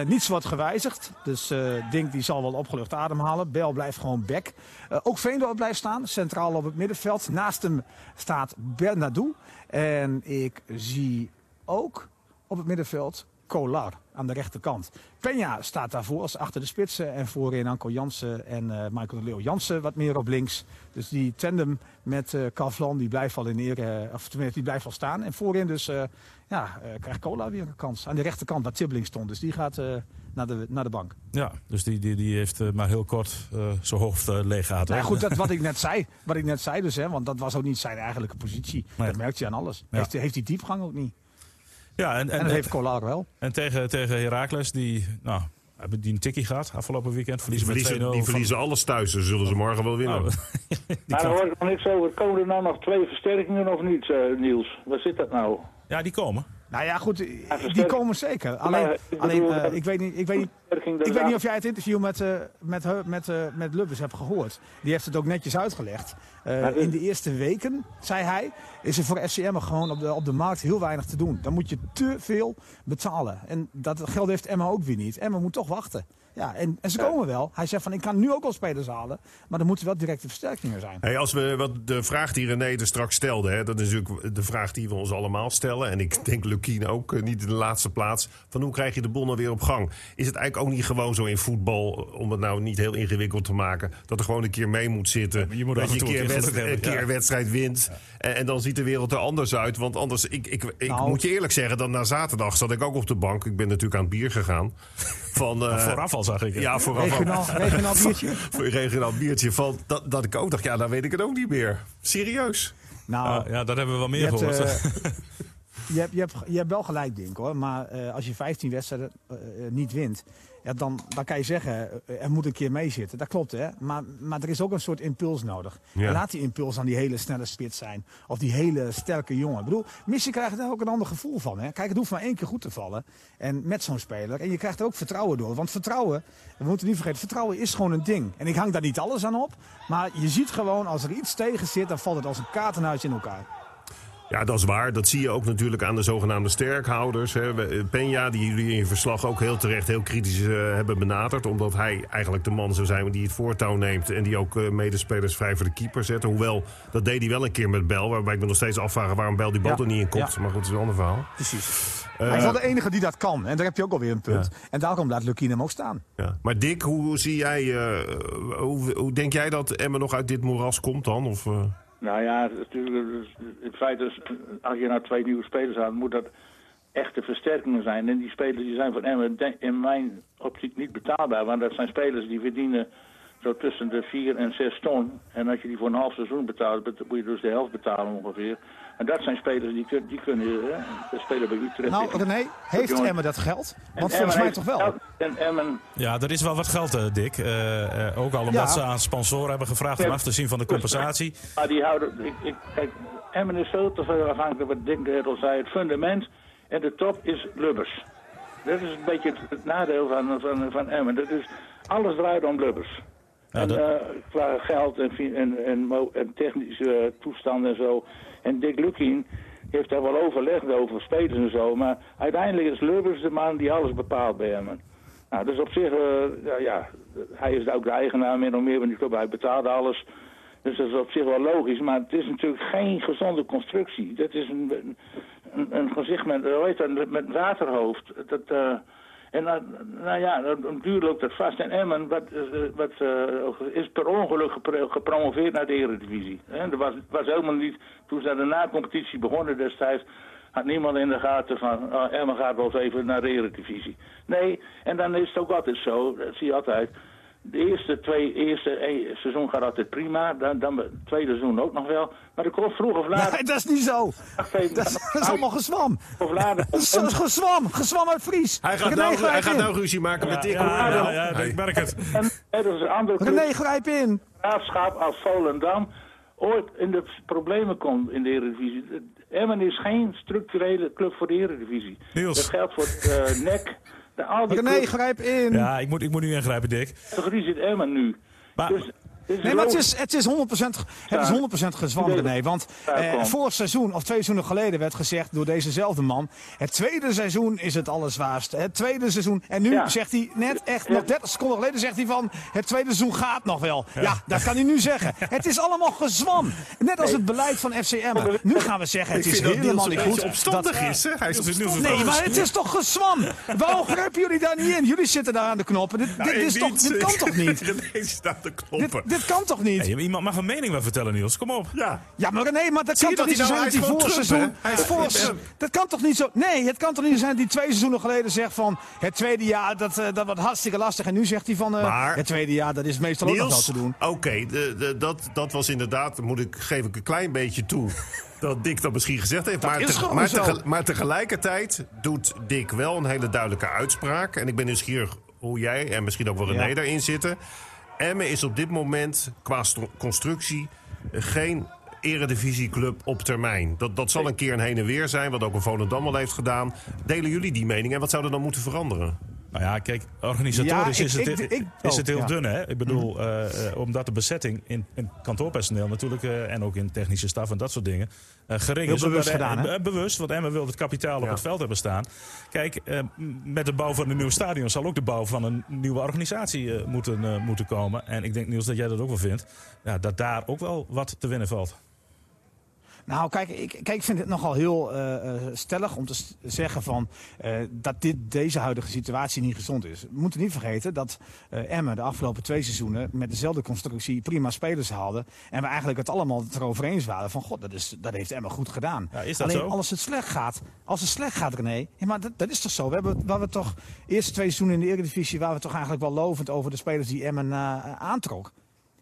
niets wordt gewijzigd. Dus eh Dink die zal wel opgelucht ademhalen. Bel blijft gewoon back. Eh, ook Veendorp blijft staan, centraal op het middenveld. Naast hem staat Bernardo. En ik zie ook op het middenveld Kolar aan de rechterkant. Peña staat daarvoor als achter de spitsen. En voorin Anko Jansen en eh, Michael de Leeuw Jansen wat meer op links. Dus die tandem met eh Kavlan die blijft wel in eer, eh, of tenminste die blijft wel staan. En voorin dus ja, krijgt Kolar weer een kans. Aan de rechterkant waar Tibbling stond. Dus die gaat naar, de, naar de bank. Ja, dus die, die, die heeft maar heel kort zijn hoofd leeg gehad. Nou ja, goed, dat [laughs] wat ik net zei. Wat ik net zei dus, hè, want dat was ook niet zijn eigenlijke positie. Nee. Dat merkt je aan alles. Ja. Heeft, heeft die diepgang ook niet. Ja, en, En, en, dat heeft Kolar wel. en tegen, tegen Heracles, die, nou, hebben die een tikkie gehad afgelopen weekend. Die Verliezen met 2-0. verliezen, die van- verliezen alles thuis. Dus zullen ze morgen wel winnen. Oh, [laughs] die Maar hoor ik nog niks over. Komen er nou nog twee versterkingen of niet, eh, Niels? Waar zit dat nou? Ja, die komen. Nou ja, goed, die komen zeker. Alleen, ik alleen bedoel, eh, ik weet niet, ik weet niet, ik weet niet of jij het interview met, eh, met, met, eh, met Lubbers hebt gehoord. Die heeft het ook netjes uitgelegd. Eh, in de eerste weken, zei hij, is er voor FCM gewoon op de, op de markt heel weinig te doen. Dan moet je te veel betalen. En dat geld heeft Emma ook weer niet. Emma moet toch wachten. Ja, en, en ze komen wel. Hij zegt van, ik kan nu ook al spelers halen. Maar er moeten wel directe versterkingen zijn. Hey, als we wat de vraag die René er straks stelde, hè, dat is natuurlijk de vraag die we ons allemaal stellen. En ik denk Lukien ook, eh, niet in de laatste plaats. Van hoe krijg je de bonnen weer op gang? Is het eigenlijk ook niet gewoon zo in voetbal, om het nou niet heel ingewikkeld te maken, dat er gewoon een keer mee moet zitten. je moet af dat je een keer, keer wedst- geluk een keer ja. een wedstrijd wint. En, en dan ziet de wereld er anders uit. Want anders, ik, ik, ik Nou. moet je eerlijk zeggen, dat na zaterdag zat ik ook op de bank. Ik ben natuurlijk aan het bier gegaan. [laughs] Van, eh, Vooraf al zag ik. Ja, vooraf al. Regionaal, [laughs] regionaal biertje. Voor een regionaal biertje. Van, dat, dat ik ook dacht, ja, dan weet ik het ook niet meer. Serieus. Nou, ja, dat hebben we wel meer gehoord. eh, [laughs] je, hebt, je, hebt, je hebt wel gelijk, denk ik hoor. Maar eh, als je 15 wedstrijden eh, niet wint, ja, dan, dan kan je zeggen, eh, er moet een keer mee zitten. Dat klopt, hè. Maar, maar er is ook een soort impuls nodig. Ja. Laat die impuls aan die hele snelle spits zijn. Of die hele sterke jongen. Ik bedoel, Missie krijgt er ook een ander gevoel van. Hè. Kijk, het hoeft maar één keer goed te vallen. En met zo'n speler. En je krijgt er ook vertrouwen door. Want vertrouwen, we moeten niet vergeten, vertrouwen is gewoon een ding. En ik hang daar niet alles aan op. Maar je ziet gewoon, als er iets tegen zit, dan valt het als een kaartenhuis in elkaar. Ja, dat is waar. Dat zie je ook natuurlijk aan de zogenaamde sterkhouders. Hè. Peña, die jullie in je verslag ook heel terecht heel kritisch uh, hebben benaderd. Omdat hij eigenlijk de man zou zijn die het voortouw neemt. En die ook uh, medespelers vrij voor de keeper zet. Hoewel, dat deed hij wel een keer met Bel. Waarbij ik me nog steeds afvraag waarom Bel die bal Ja. er niet in komt. Ja. Maar goed, dat is een ander verhaal. Precies. Eh, hij is wel de enige die dat kan. En daar heb je ook alweer een punt. En daarom laat Lukien hem ook staan. ja. Maar Dick, hoe zie jij... eh, hoe, hoe denk jij dat Emmen nog uit dit moeras komt dan? Of, eh? Nou ja, natuurlijk, het feit is, als je nou twee nieuwe spelers haalt, moet dat echte versterkingen zijn. En die spelers die zijn van Emmen in mijn optiek niet betaalbaar. Want dat zijn spelers die verdienen zo tussen de 4 en 6 ton. En als je die voor een half seizoen betaalt, bet- moet je dus de helft betalen ongeveer. En dat zijn spelers die, kun- die kunnen hè, de speler bij Utrecht. Nou, René, heeft. Emmen dat geld? En Want Emmen volgens mij toch wel. geld. En Emmen Ja, er is wel wat geld, eh, Dick. Eh, eh, ook al omdat Ja. ze aan sponsoren hebben gevraagd om af te zien van de compensatie. Maar die houden. Ik, ik, kijk, Emmen is veel te veel afhankelijk wat Dick net al zei. Het fundament en de top is Lubbers. Dat is een beetje het, het nadeel van, van, van Emmen. Dat is, alles draait om Lubbers. Ja, en, dat- eh, qua geld en, en, en, en technische eh, toestanden en zo. En Dick Lukien heeft daar wel overlegd over spelers en zo. Maar uiteindelijk is Lubbers de man die alles bepaalt bij Emmen. Nou, dus op zich, eh, ja, ja, hij is ook de eigenaar min of meer van die club. Hij betaalt alles. Dus dat is op zich wel logisch, maar het is natuurlijk geen gezonde constructie. Dat is een, een, een gezicht met, dat, waterhoofd. Dat, eh, en nou, nou ja, een duur loopt dat vast. En Emmen wat, eh, wat, eh, is per ongeluk gepro- gepromoveerd naar de Eredivisie. Hè, Er was, was helemaal niet, toen ze de na-competitie begonnen destijds, had niemand in de gaten van, oh, Emmen gaat wel eens even naar de Eredivisie. Nee, en dan is het ook altijd zo, dat zie je altijd. De eerste twee, eerste eh, seizoen gaat altijd prima, dan, dan het tweede seizoen ook nog wel. Maar er komt vroeg of laat... Nee, dat is niet zo. Even, Dat is, dat is allemaal gezwam. Of later [laughs] Dat is gezwam. Gezwam uit Fries. Hij gaat, René, nou, hij gaat nou ruzie maken met Dick. ja, ja, ja, ik merk het. En er is een andere René, grijp in. Graafschap als Volendam, ooit in de problemen komt in de Eredivisie. Emmen is geen structurele club voor de Eredivisie. Niels. Dat geldt voor uh, NEC. De, al die René, clubs, grijp in. Ja, ik moet, ik moet nu ingrijpen, Dick. de categorie zit Emmen nu. Maar- dus, het is Nee, maar het is, het is 100%, het is 100 gezwam. René. Want eh, vorig seizoen, of twee seizoenen geleden, werd gezegd door dezezelfde man... het tweede seizoen is het allerzwaarste. Het tweede seizoen... En nu Ja. zegt hij net echt, nog 30 seconden geleden zegt hij van... het tweede seizoen gaat nog wel. Ja, dat kan hij nu zeggen. [laughs] Het is allemaal gezwam. Net als het beleid van FCM. Nu gaan we zeggen, het is helemaal niet goed. opstandig Dat- is. Hè? Hij is. Niels Nee, maar het is toch gezwam? Waarom grijpen jullie daar niet in? Jullie zitten daar aan de knoppen. Dit, dit, Nee, is toch, niet. dit kan toch niet? René staat te Dit, knoppen. dit kan toch niet? Hey, iemand mag een mening wel vertellen, Niels. Kom op. Ja. Ja, maar nee, maar dat Zie kan toch niet zo hij zijn nou- dat die hij voor seizoen... Hij dat kan toch niet zo... Nee, het kan toch niet zijn dat die twee seizoenen geleden zegt van... Het tweede jaar, dat, eh, dat wordt hartstikke lastig. En nu zegt hij van... eh, Maar- het tweede jaar, dat is meestal ook nog wel Niels, te doen. oké, de- de- dat, dat was inderdaad, moet ik, geef ik een klein beetje toe. [laughs] Dat Dick dat misschien gezegd heeft. Maar, tege- maar tegelijkertijd doet Dick wel een hele duidelijke uitspraak. En ik ben nieuwsgierig hoe jij en misschien ook wel René Ja. daarin zitten. Emmen is op dit moment qua constructie eh, geen eredivisieclub op termijn. Dat, dat zal een keer een heen en weer zijn, wat ook een Volendam al heeft gedaan. Delen jullie die mening en wat zou er dan moeten veranderen? Nou ja, kijk, organisatorisch Ja, ik- is, het, ik- ik- is oh, het heel ja. dun. Hè? Ik bedoel, eh, eh, omdat de bezetting in, in kantoorpersoneel natuurlijk... eh, en ook in technische staf en dat soort dingen... gering Heel is. bewust gedaan, hè? bewust, want Emma wil het kapitaal op het veld hebben staan. Kijk, met de bouw van een nieuw stadion... zal ook de bouw van een nieuwe organisatie moeten, moeten komen. En ik denk, Niels, dat jij dat ook wel vindt. Ja, dat daar ook wel wat te winnen valt. Nou, kijk, ik, kijk, ik vind het nogal heel eh, eh, stellig om te zeggen van, eh, dat dit, deze huidige situatie niet gezond is. We moeten niet vergeten dat eh Emmen de afgelopen twee seizoenen met dezelfde constructie prima spelers hadden. En we eigenlijk het allemaal erover eens waren van, god, dat, is, dat heeft Emmen goed gedaan. Ja, is dat Alleen zo? als het slecht gaat, als het slecht gaat René, ja, maar dat, dat is toch zo. We hebben waar we toch eerste twee seizoenen in de Eredivisie waren we toch eigenlijk wel lovend over de spelers die Emmen aantrok.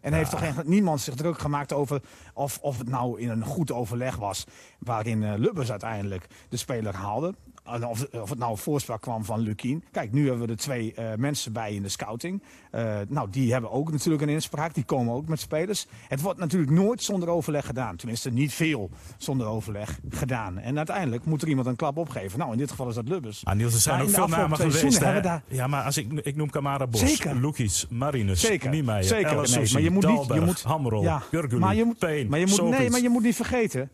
En heeft toch eigenlijk niemand zich druk gemaakt over of, of het nou in een goed overleg was. Waarin eh, Lubbers uiteindelijk de speler haalde. En Of, of het nou een voorspraak kwam van Lukien. Kijk, nu hebben we er twee eh, mensen bij in de scouting. Eh, nou, die hebben ook natuurlijk een inspraak. Die komen ook met spelers. Het wordt natuurlijk nooit zonder overleg gedaan. Tenminste, niet veel zonder overleg gedaan. En uiteindelijk moet er iemand een klap opgeven. Nou, in dit geval is dat Lubbers. Ah, Niels, er zijn Maar ook veel namen geweest. Ja, maar als ik, ik noem Kamara Bos, Zeker. Lukic, Marinus, Zeker, Niemeyer, zeker. Nee, maar je moet niet, je moet, Hamrol, ja, Jurgulu, maar je moet, Payne, maar je moet, nee, maar je moet niet vergeten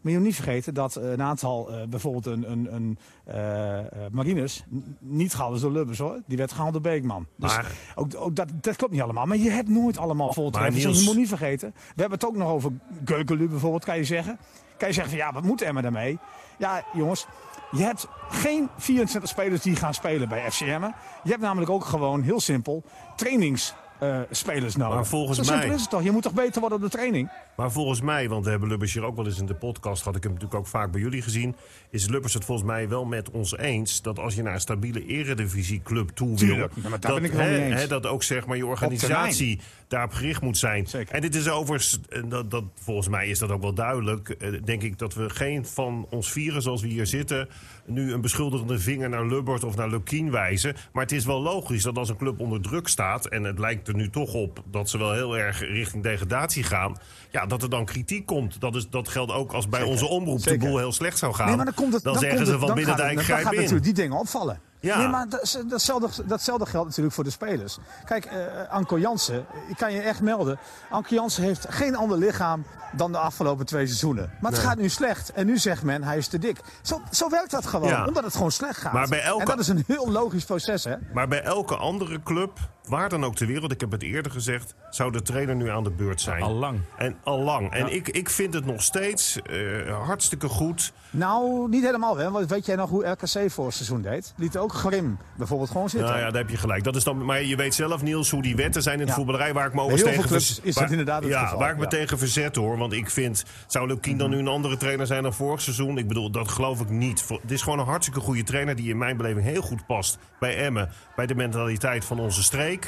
Maar je moet niet vergeten dat eh, een aantal, eh, bijvoorbeeld een, een, een eh, Marines, niet gehaald is door Lubbers hoor. Die werd gehaald door Beekman. Dus Maar- ook, ook dat, dat klopt niet allemaal. Maar je hebt nooit allemaal voltreffers. Niels- Je moet niet vergeten. We hebben het ook nog over Geukelu bijvoorbeeld, kan je zeggen. Kan je zeggen van ja, wat moet Emma daarmee? Ja, jongens. Je hebt geen 24 spelers die gaan spelen bij FCM. Je hebt namelijk ook gewoon, heel simpel, trainingsspelers nodig. Maar volgens Zo simpel mij- is het toch? Je moet toch beter worden op de training? Maar volgens mij, want we hebben Lubbers hier ook wel eens in de podcast, had ik hem natuurlijk ook vaak bij jullie gezien, is Lubbers het volgens mij wel met ons eens dat als je naar een stabiele eredivisieclub toe wil, ja, maar dat, ik dat ook zeg maar je organisatie daarop gericht moet zijn. Zeker. En dit is overigens, en dat, dat, volgens mij is dat ook wel duidelijk, eh, denk ik dat we geen van ons vieren zoals we hier zitten, nu een beschuldigende vinger naar Lubbert of naar Lukien wijzen. Maar het is wel logisch dat als een club onder druk staat, en het lijkt er nu toch op dat ze wel heel erg richting degradatie gaan, ja, dat er dan kritiek komt. Dat, is, dat geldt ook als bij onze omroep Zeker. de boel heel slecht zou gaan. Nee, maar dan, komt het, dan, dan zeggen ze van gaat Binnendijk het- dan grijp in. natuurlijk die dingen opvallen. Ja. Nee, maar dat, datzelfde, datzelfde geldt natuurlijk voor de spelers. Kijk, eh Anko Jansen, ik kan je echt melden. Anko Jansen heeft geen ander lichaam dan de afgelopen twee seizoenen. Maar het Nee. gaat nu slecht. En nu zegt men, hij is te dik. Zo, zo werkt dat gewoon, Ja. omdat het gewoon slecht gaat. Maar bij elke- En dat is een heel logisch proces, hè? Maar bij elke andere club, waar dan ook ter wereld, ik heb het eerder gezegd, zou de trainer nu aan de beurt zijn. Al lang. En al lang. En ik, ik vind het nog steeds eh, hartstikke goed. Nou, niet helemaal, hè? Want weet jij nog hoe RKC voor het seizoen deed? Liet ook Grim bijvoorbeeld gewoon zitten. Nou ja, daar heb je gelijk. Dat is dan, maar je weet zelf, Niels, hoe die wetten zijn in de Ja. voetballerij. Waar ik me tegen clubs vers- is dat inderdaad het ja, geval, Waar ik me ja. Mhm. tegen verzet hoor. Want ik vind, zou Lukien dan nu een andere trainer zijn dan vorig seizoen? Ik bedoel, dat geloof ik niet. Het is gewoon een hartstikke goede trainer die in mijn beleving heel goed past bij Emmen. Bij de mentaliteit van onze streek.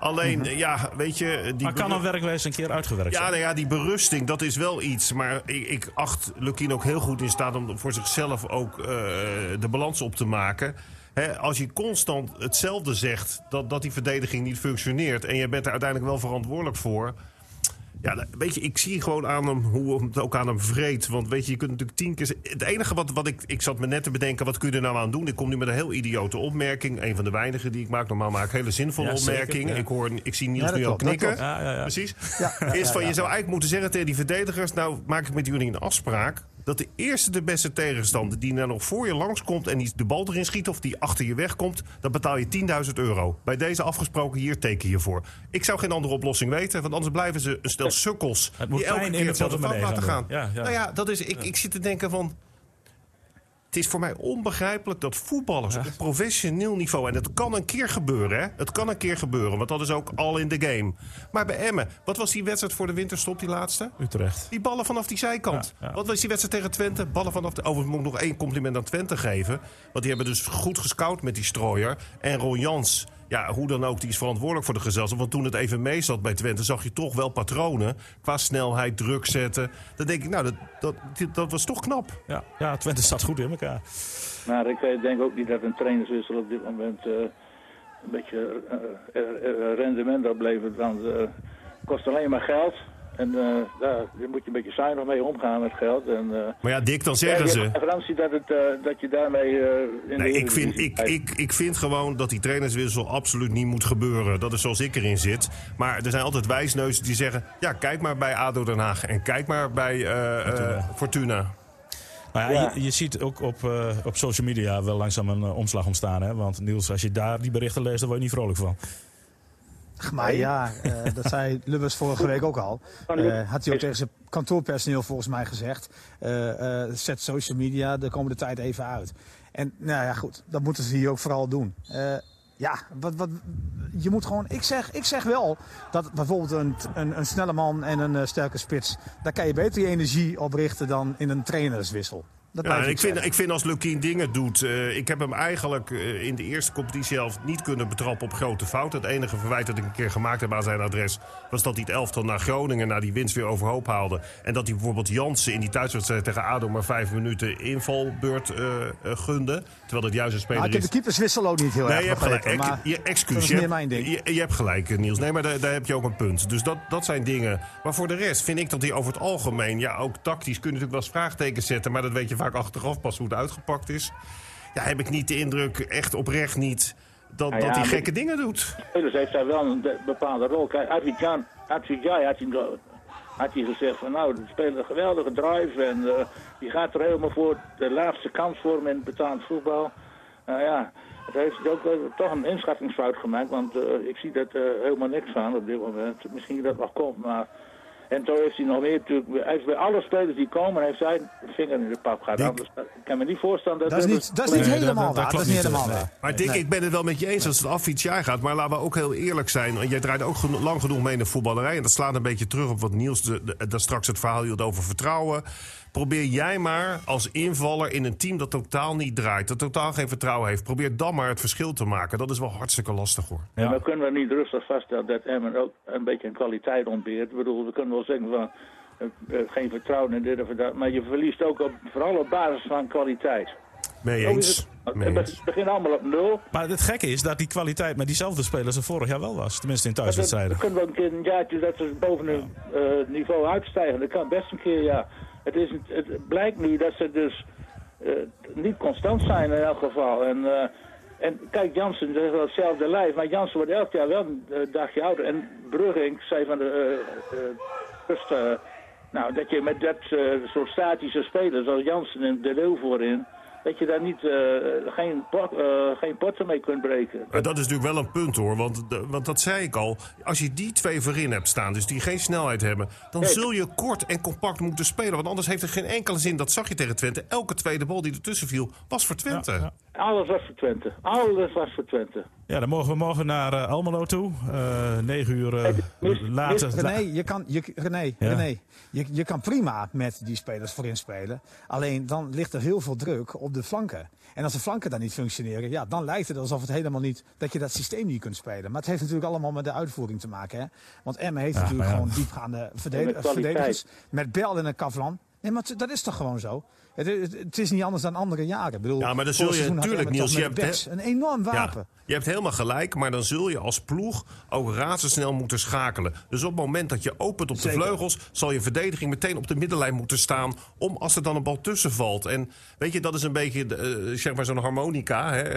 Alleen, Mhm. ja, weet je... Die Maar kan een werkwijze een keer uitgewerkt ja, zijn? nou ja, die berusting, dat is wel iets. Maar ik, ik acht Lukien ook heel goed in staat om voor zichzelf ook eh, de balans op te maken. Hè, als je constant hetzelfde zegt, dat, dat die verdediging niet functioneert... en je bent er uiteindelijk wel verantwoordelijk voor... Ja, da- weet je, ik zie gewoon aan hem hoe het ook aan hem vreet. Want weet je, je kunt natuurlijk tien keer... Het enige wat, wat ik... Ik zat me net te bedenken, wat kun je er nou aan doen? Ik kom nu met een heel idiote opmerking. Een van de weinigen die ik maak. Normaal maak ik hele zinvolle Ja, opmerkingen. ja. Ik, hoor, ik zie Niels Ja, nu al knikken. klopt. Ja, ja, ja. Precies. Ja, is van, je zou eigenlijk moeten zeggen tegen die verdedigers... nou, maak ik met jullie een afspraak... dat de eerste de beste tegenstander die nou nog voor je langskomt... en die de bal erin schiet of die achter je wegkomt... dan betaal je 10.000 euro. Bij deze afgesproken hier teken je voor. Ik zou geen andere oplossing weten... want anders blijven ze een stel sukkels... Het moet die elke keer de hetzelfde fout laten gaan. Ja, ja. Nou ja, dat is, ik, ik zit te denken van... Het is voor mij onbegrijpelijk dat voetballers op professioneel niveau... en het kan een keer gebeuren, hè? Het kan een keer gebeuren, want dat is ook al in the game. Maar bij Emmen, wat was die wedstrijd voor de winterstop, die laatste? Utrecht. Die ballen vanaf die zijkant. Ja, ja. Wat was die wedstrijd tegen Twente? Ballen vanaf de... Overigens moet ik nog één compliment aan Twente geven. Want die hebben dus goed gescout met die strooier. En Ron Jans, ja, hoe dan ook, die is verantwoordelijk voor de gezelschap. Want toen het even mee zat bij Twente, zag je toch wel patronen. Qua snelheid, druk zetten. Dan denk ik, nou, dat, dat, dat was toch knap. Ja, ja, Twente staat goed in elkaar. Maar ik eh, denk ook niet dat een trainerswissel op dit moment eh, een beetje eh, rendement oplevert. Want het kost alleen maar geld. En eh, daar daar moet je een beetje zuinig mee omgaan met geld. En, eh, Maar ja, Dick, dan ja, zeggen ze... garantie dat, het, eh, dat je daarmee eh, in Nee, de ik vind, ik, ik, ik vind gewoon dat die trainerswissel absoluut niet moet gebeuren. Dat is zoals ik erin zit. Maar er zijn altijd wijsneuzen die zeggen... ja, kijk maar bij ADO Den Haag en kijk maar bij eh, eh, Fortuna. Maar ja, Ja. Je, je ziet ook op, eh, op social media wel langzaam een eh, omslag ontstaan. Hè? Want Niels, als je daar die berichten leest, dan word je niet vrolijk van. Maar ja, eh, dat zei Lubbers vorige week ook al. Eh, had hij ook tegen zijn kantoorpersoneel volgens mij gezegd. eh, zet social media de komende tijd even uit. En nou ja, goed, dat moeten ze hier ook vooral doen. Ja, wat, wat, je moet gewoon. Ik zeg, ik zeg wel dat bijvoorbeeld een, een, een snelle man en een sterke spits. Daar kan je beter je energie op richten dan in een trainerswissel. Dat Ja, ik, vind, ik vind als Lukien dingen doet... eh, ik heb hem eigenlijk eh, in de eerste competitiehelft niet kunnen betrappen op grote fouten. Het enige verwijt dat ik een keer gemaakt heb aan zijn adres... was dat hij het elftal naar Groningen, na die winst weer overhoop haalde. En dat hij bijvoorbeeld Jansen in die thuiswedstrijd tegen ADO... maar vijf minuten invalbeurt eh, gunde. Terwijl het juist een speler Nou, ik heb is... de keeperswissel ook niet heel Nee, erg je hebt gelijk. begrepen, Ex- maar je, excuus. dat is je meer hebt- mijn ding. Je, je hebt gelijk, Niels. Nee, maar daar, daar heb je ook een punt. Dus dat, dat zijn dingen. Maar voor de rest vind ik dat hij over het algemeen... ja, ook tactisch kun je natuurlijk wel eens vraagtekens zetten... maar dat weet je vaak achteraf pas hoe het uitgepakt is. Ja, heb ik niet de indruk, echt oprecht niet... dat, Nou ja, dat hij gekke dingen doet. spelers heeft daar wel een de- bepaalde rol. Kijk, Advidjan had hij had hij gezegd van nou, die spelen een geweldige drive en uh, die gaat er helemaal voor de laatste kans vormen in betaald voetbal. Nou ja, het heeft ook uh, toch een inschattingsfout gemaakt, want uh, ik zie dat helemaal niks van op dit moment. Misschien dat nog komt, maar en toen heeft hij nog meer natuurlijk... Hij heeft bij alle spelers die komen, heeft hij een vinger in de pap gehad. Anders ik kan me niet voorstellen dat... Dat is niet, dat is niet helemaal waar. Dat, is niet helemaal waar. Maar Dick, ik ben het wel met je eens als het affietsjaar gaat. Maar laten we ook heel eerlijk zijn. Want jij draait ook lang genoeg mee in de voetballerij. En dat slaat een beetje terug op wat Niels de, de, straks het verhaal hield over vertrouwen. Probeer jij maar als invaller in een team dat totaal niet draait, dat totaal geen vertrouwen heeft, probeer dan maar het verschil te maken. Dat is wel hartstikke lastig hoor. Ja. we kunnen we niet rustig vaststellen dat Emmen ook een beetje een kwaliteit ontbeert. Ik bedoel, we kunnen wel zeggen van uh, geen vertrouwen in dit of dat, maar je verliest ook op, vooral op basis van kwaliteit. Mee eens. Het begint allemaal op nul. Maar het gekke is dat die kwaliteit met diezelfde spelers er vorig jaar wel was. Tenminste in thuiswedstrijden. We kunnen wel een keer een jaartje dat ze boven hun uh, niveau uitstijgen. Dat kan best een keer, ja. Het, is, het blijkt nu dat ze dus uh, niet constant zijn in elk geval. En, uh, en kijk, Jansen, dat is wel hetzelfde lijf, maar Jansen wordt elk jaar wel een uh, dagje ouder. En Brugging zei van de rust, nou, dat je met dat soort statische spelers zoals Jansen en De Leeuw voorin dat je daar niet, uh, geen, pot, uh, geen potten mee kunt breken. Maar dat is natuurlijk wel een punt hoor, want, want dat zei ik al. Als je die twee voorin hebt staan, dus die geen snelheid hebben... dan zul je kort en compact moeten spelen. Want anders heeft het geen enkele zin, dat zag je tegen Twente. Elke tweede bal die ertussen viel, was voor Twente. Ja, ja. Alles was voor Twente. Alles was voor Twente. Ja, dan mogen we morgen naar uh, Almelo toe. Uh, negen uur uh, later. René, je kan, je, René, ja. René je, je kan prima met die spelers voorin spelen. Alleen dan ligt er heel veel druk op de flanken. En als de flanken dan niet functioneren, ja, dan lijkt het alsof het helemaal niet, dat je dat systeem niet kunt spelen. Maar het heeft natuurlijk allemaal met de uitvoering te maken. Hè? Want Emmen heeft ja, natuurlijk gewoon diepgaande verdedig verdedigers. Met Bel en een Kavlan. Nee, maar dat is toch gewoon zo? Het, het, is niet anders dan andere jaren. Ik bedoel, ja, maar dan zul je natuurlijk, Niels, je hebt een enorm wapen. Ja, je hebt helemaal gelijk, maar dan zul je als ploeg ook razendsnel moeten schakelen. Dus op het moment dat je opent op de vleugels, zal je verdediging meteen op de middenlijn moeten staan. Om als er dan een bal tussen valt. En weet je, dat is een beetje uh, zeg maar zo'n harmonica, hè?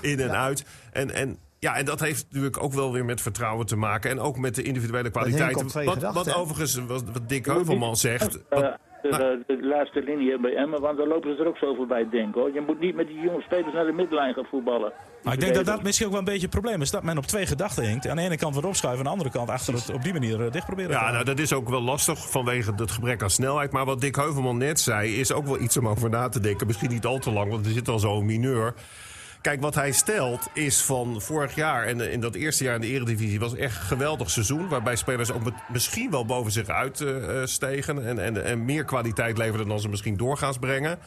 [laughs] in en uit. En, en ja, en dat heeft natuurlijk ook wel weer met vertrouwen te maken. En ook met de individuele kwaliteiten. Wat, wat overigens, wat, wat Dick Heuvelman zegt. Wat, de, de, laatste linie bij Emmen. Want dan lopen ze er ook zo voorbij, denk hoor. Je moet niet met die jonge spelers naar de middenlijn gaan voetballen. Maar ik denk dat dat misschien ook wel een beetje het probleem is. Dat men op twee gedachten hinkt. Aan de ene kant wat opschuiven, aan de andere kant achter het op die manier dicht proberen. Ja, nou dat is ook wel lastig vanwege het gebrek aan snelheid. Maar wat Dick Heuvelman net zei, is ook wel iets om over na te denken. Misschien niet al te lang, want er zit al zo'n mineur. Kijk, wat hij stelt is van vorig jaar en in dat eerste jaar in de Eredivisie was echt een geweldig seizoen. Waarbij spelers ook misschien wel boven zich uitstegen uh, en, en, en meer kwaliteit leverden dan ze misschien doorgaans brengen.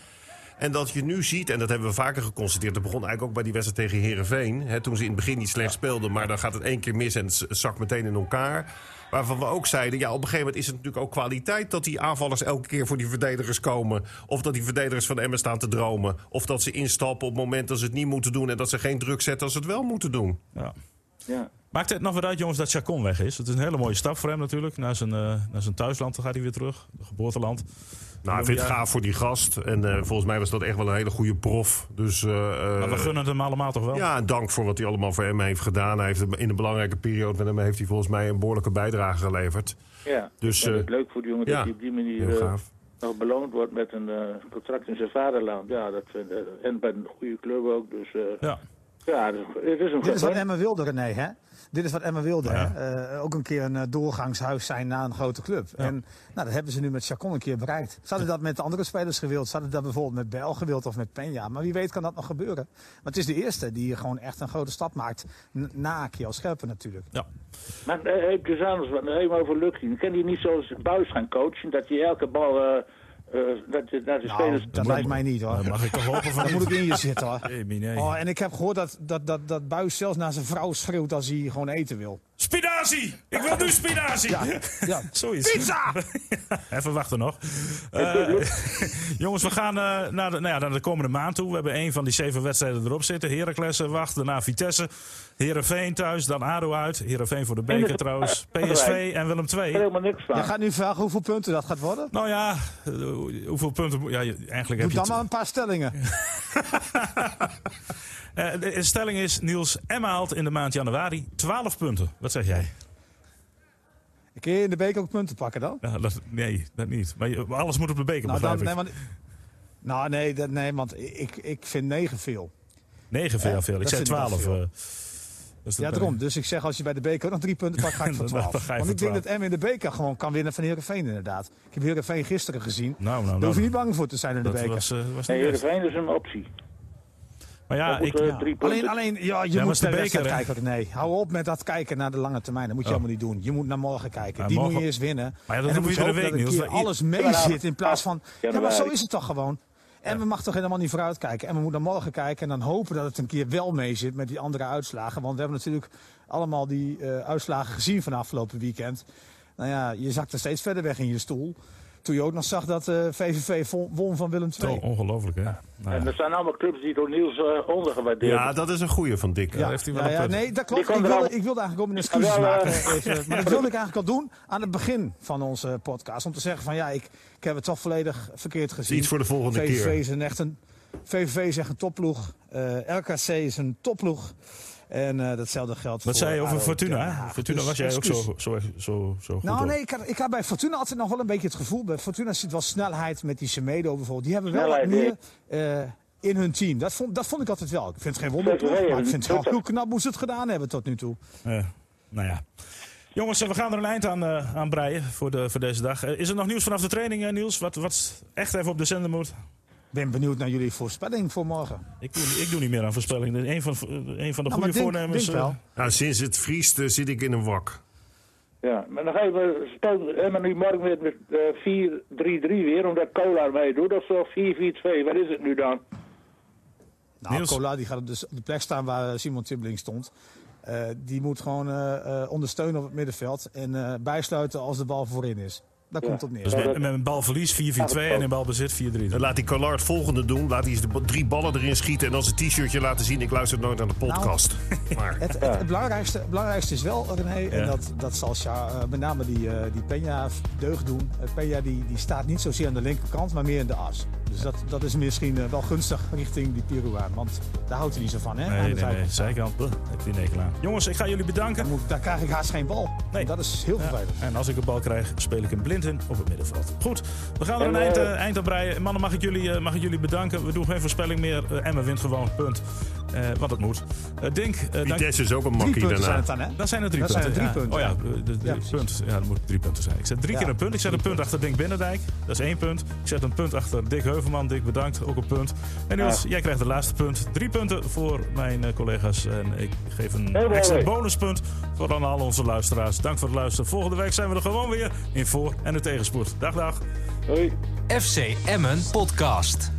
En dat je nu ziet, en dat hebben we vaker geconstateerd... dat begon eigenlijk ook bij die wedstrijd tegen Herenveen. Toen ze in het begin niet slecht speelden, maar dan gaat het één keer mis en het zakt meteen in elkaar. Waarvan we ook zeiden, ja, op een gegeven moment is het natuurlijk ook kwaliteit... dat die aanvallers elke keer voor die verdedigers komen. Of dat die verdedigers van Emmen staan te dromen. Of dat ze instappen op het moment dat ze het niet moeten doen... en dat ze geen druk zetten als ze het wel moeten doen. Ja. ja. Maakt het nog weer uit, jongens, dat Chacon weg is? Het is een hele mooie stap voor hem natuurlijk. Naar zijn, uh, naar zijn thuisland dan gaat hij weer terug, geboorteland. Nou, ik vind het gaaf voor die gast. En uh, volgens mij was dat echt wel een hele goede prof. Dus, uh, maar we gunnen het hem allemaal toch wel? Ja, en dank voor wat hij allemaal voor hem heeft gedaan. Hij heeft in een belangrijke periode met hem heeft hij volgens mij een behoorlijke bijdrage geleverd. Ja, dus, het is leuk voor die jongen ja, dat hij op die manier nog beloond wordt met een contract in zijn vaderland. Ja, dat en bij een goede club ook. Dus, ja. Ja, het is een Dit is wat Emma wilde, René, hè? Dit is wat Emma wilde. Hè? Uh, ook een keer een uh, doorgangshuis zijn naar een grote club. En nou, dat hebben ze nu met Chacon een keer bereikt. Ze hadden dat met andere spelers gewild. Ze hadden dat bijvoorbeeld met Bel gewild of met Penja. Maar wie weet kan dat nog gebeuren. Maar het is de eerste die gewoon echt een grote stap maakt. Na Kiel Scherpen natuurlijk. Ja. Maar even anders, even over Lucky. Kan hij niet zoals Buis gaan coachen? Dat je elke bal uh, dat, dat de nou, spelers... dat lijkt mij niet hoor. mag ik toch hopen van Dan moet ik in je zitten hoor. [laughs] Oh, en ik heb gehoord dat, dat, dat, dat Buis zelfs naar zijn vrouw schreeuwt als hij gewoon eten wil. Spinazie! Ik wil nu spinazie! Ja, ja. [laughs] Zoiets. Pizza! [laughs] Even wachten nog. Uh, [laughs] jongens, we gaan uh, naar, de, nou ja, naar de komende maand toe. We hebben één van die zeven wedstrijden erop zitten. Heracles wacht, daarna Vitesse. Herenveen thuis, dan ADO uit. Herenveen voor de beker trouwens. PSV en Willem II. Helemaal niks van. Je gaat nu vragen hoeveel punten dat gaat worden? Nou ja, hoeveel punten... Ja, eigenlijk Doe heb je dan maar een paar stellingen. Uh, de stelling is, Niels Emma haalt in de maand januari 12 punten. Wat zeg jij? Kun je in de beker ook punten pakken dan? Ja, dat, nee, dat niet. Maar je- alles moet op de beker, Nou, begrijp dan, ik. nee, want, nou nee, dat, nee, want ik, ik vind 9 veel. 9 veel, veel. Ik zei vind ik wel 12. veel. eh. Dus dat Ja, daarom. Dus ik zeg, als je bij de beker ook nog drie punten pakt, ga ik [laughs] voor Dan- dan 12. ga je Want ik denk dat M in de beker gewoon kan winnen van Heerenveen inderdaad. Ik heb Heerenveen gisteren gezien. Nou, nou, Daar nou. hoef je niet bang voor te zijn in de dat beker. was, eh, was. Heerenveen is een optie. Maar ja, ik. Alleen, alleen ja, je moet de naar de beker, kijken. Nee, hou op met dat kijken naar de lange termijn. Dat moet je Oh. helemaal niet doen. Je moet naar morgen kijken. Ja, Die morgen- moet je eerst winnen. Maar ja, dat en dan moet je hopen week, dat alles mee Ja, zit in plaats van... Ja, maar zo is het toch gewoon. En we mag toch helemaal niet vooruit kijken. En we moeten naar morgen kijken en dan hopen dat het een keer wel mee zit met die andere uitslagen. Want we hebben natuurlijk allemaal die eh, uitslagen gezien van afgelopen weekend. Nou ja, je zakte steeds verder weg in je stoel. Toen je ook nog zag dat eh, VVV vo- won van Willem II. ongelooflijk, hè? Nou En ja. er zijn allemaal clubs die door Niels eh ondergewaardeerd Ja, dat is een goeie van Dick. Ja, heeft hij wel Ja, ja, nee, dat klopt. Ik wilde, wel- ik wilde eigenlijk ook een wel, maken. eh, Even, [laughs] maar dat [laughs] wilde ik eigenlijk al doen aan het begin van onze podcast. Om te zeggen van ja, ik, ik heb het toch volledig verkeerd gezien. Iets voor de volgende VVV keer. is een echt een, VVV is echt een topploeg. Eh, RKC is een topploeg. En eh, datzelfde geldt voor Wat zei je over Fortuna? Fortuna Dus was jij ook zo, zo, zo, zo goed Nou op. nee, ik had, ik had bij Fortuna altijd nog wel een beetje het gevoel. Bij Fortuna zit wel snelheid met die Semedo bijvoorbeeld. Die hebben wel wat meer eh, in hun team. Dat vond, dat vond ik altijd wel. Ik vind het geen VVV maar ik vind het wel heel knap hoe ze het gedaan hebben tot nu toe. Nou ja. Jongens, eh, we gaan er een eind aan, eh, aan breien voor, de, voor deze dag. Is er nog nieuws vanaf de training, Niels? Wat, wat echt even op de zender moet? Ik ben benieuwd naar jullie voorspelling voor morgen. Ik doe, ik doe niet meer aan voorspellingen. Een van, eh, een van de Nou, goede denk- voornemens. denk wel. eh, Nou, sinds het vriest eh, zit ik in een wak. Ja, maar dan even, stel Emma nu morgen weer met eh, 4-3-3 weer, omdat Kolar meedoet. Of zo 4-4-2, wat is het nu dan? Nou, Niels? Cola die gaat op de, op de plek staan waar Simon Tibbeling stond. Eh, die moet gewoon eh, eh, ondersteunen op het middenveld en eh, bijsluiten als de bal voorin is. Daar Ja. komt het op neer. Dus met, een balverlies 4-4-2 en in balbezit 4-3. Dan laat die Collard het volgende doen. Laat hij eens de drie ballen erin schieten en dan zijn t-shirtje laten zien. Ik luister nooit naar de podcast. [laughs] maar Het, het, het belangrijkste, het belangrijkste is wel, René, Ja. en dat, dat zal Sja, eh, met name die, eh die Peña deugd doen. Uh, Peña die, die staat niet zozeer aan de linkerkant, maar meer in de as. Dus dat, dat is misschien eh, wel gunstig richting die Peruaan. Want daar houdt hij niet zo van, hè? aan Nee, de nee, nee. zijkant. Buh, heb je een hekel aan. Jongens, ik ga jullie bedanken. Dan, moet, dan krijg ik haast geen bal. Nee. En dat is heel Ja, vervelend. En als ik een bal krijg, speel ik hem blind in op het middenveld. Goed, we gaan er een En, eind, eh, eh, eind aan breien. Mannen, mag ik, jullie, eh, mag ik jullie bedanken. We doen geen voorspelling meer. Emma wint gewoon, punt. Eh, want het moet. Eh Dink, dank... Vitesse is ook een makkie zijn daarna. het dan, hè? Dat zijn er drie Dat zijn punten. er drie ja. punten, Oh ja, de, de, Ja, punt. Ja, dat moet drie punten zijn. Ik zet drie Ja, keer een punt. Ik zet een punt achter Dink Binnendijk. Dat is één punt. Ik zet een punt achter Dick Heuvelman. Dick, bedankt. Ook een punt. En Niels, jij krijgt de laatste punt. Drie punten voor mijn eh, collega's. En ik geef een extra bonuspunt voor aan al onze luisteraars. Dank voor het luisteren. Volgende week zijn we er gewoon weer in voor- en de tegenspoed. Dag, dag. Hoi. FC Emmen Podcast.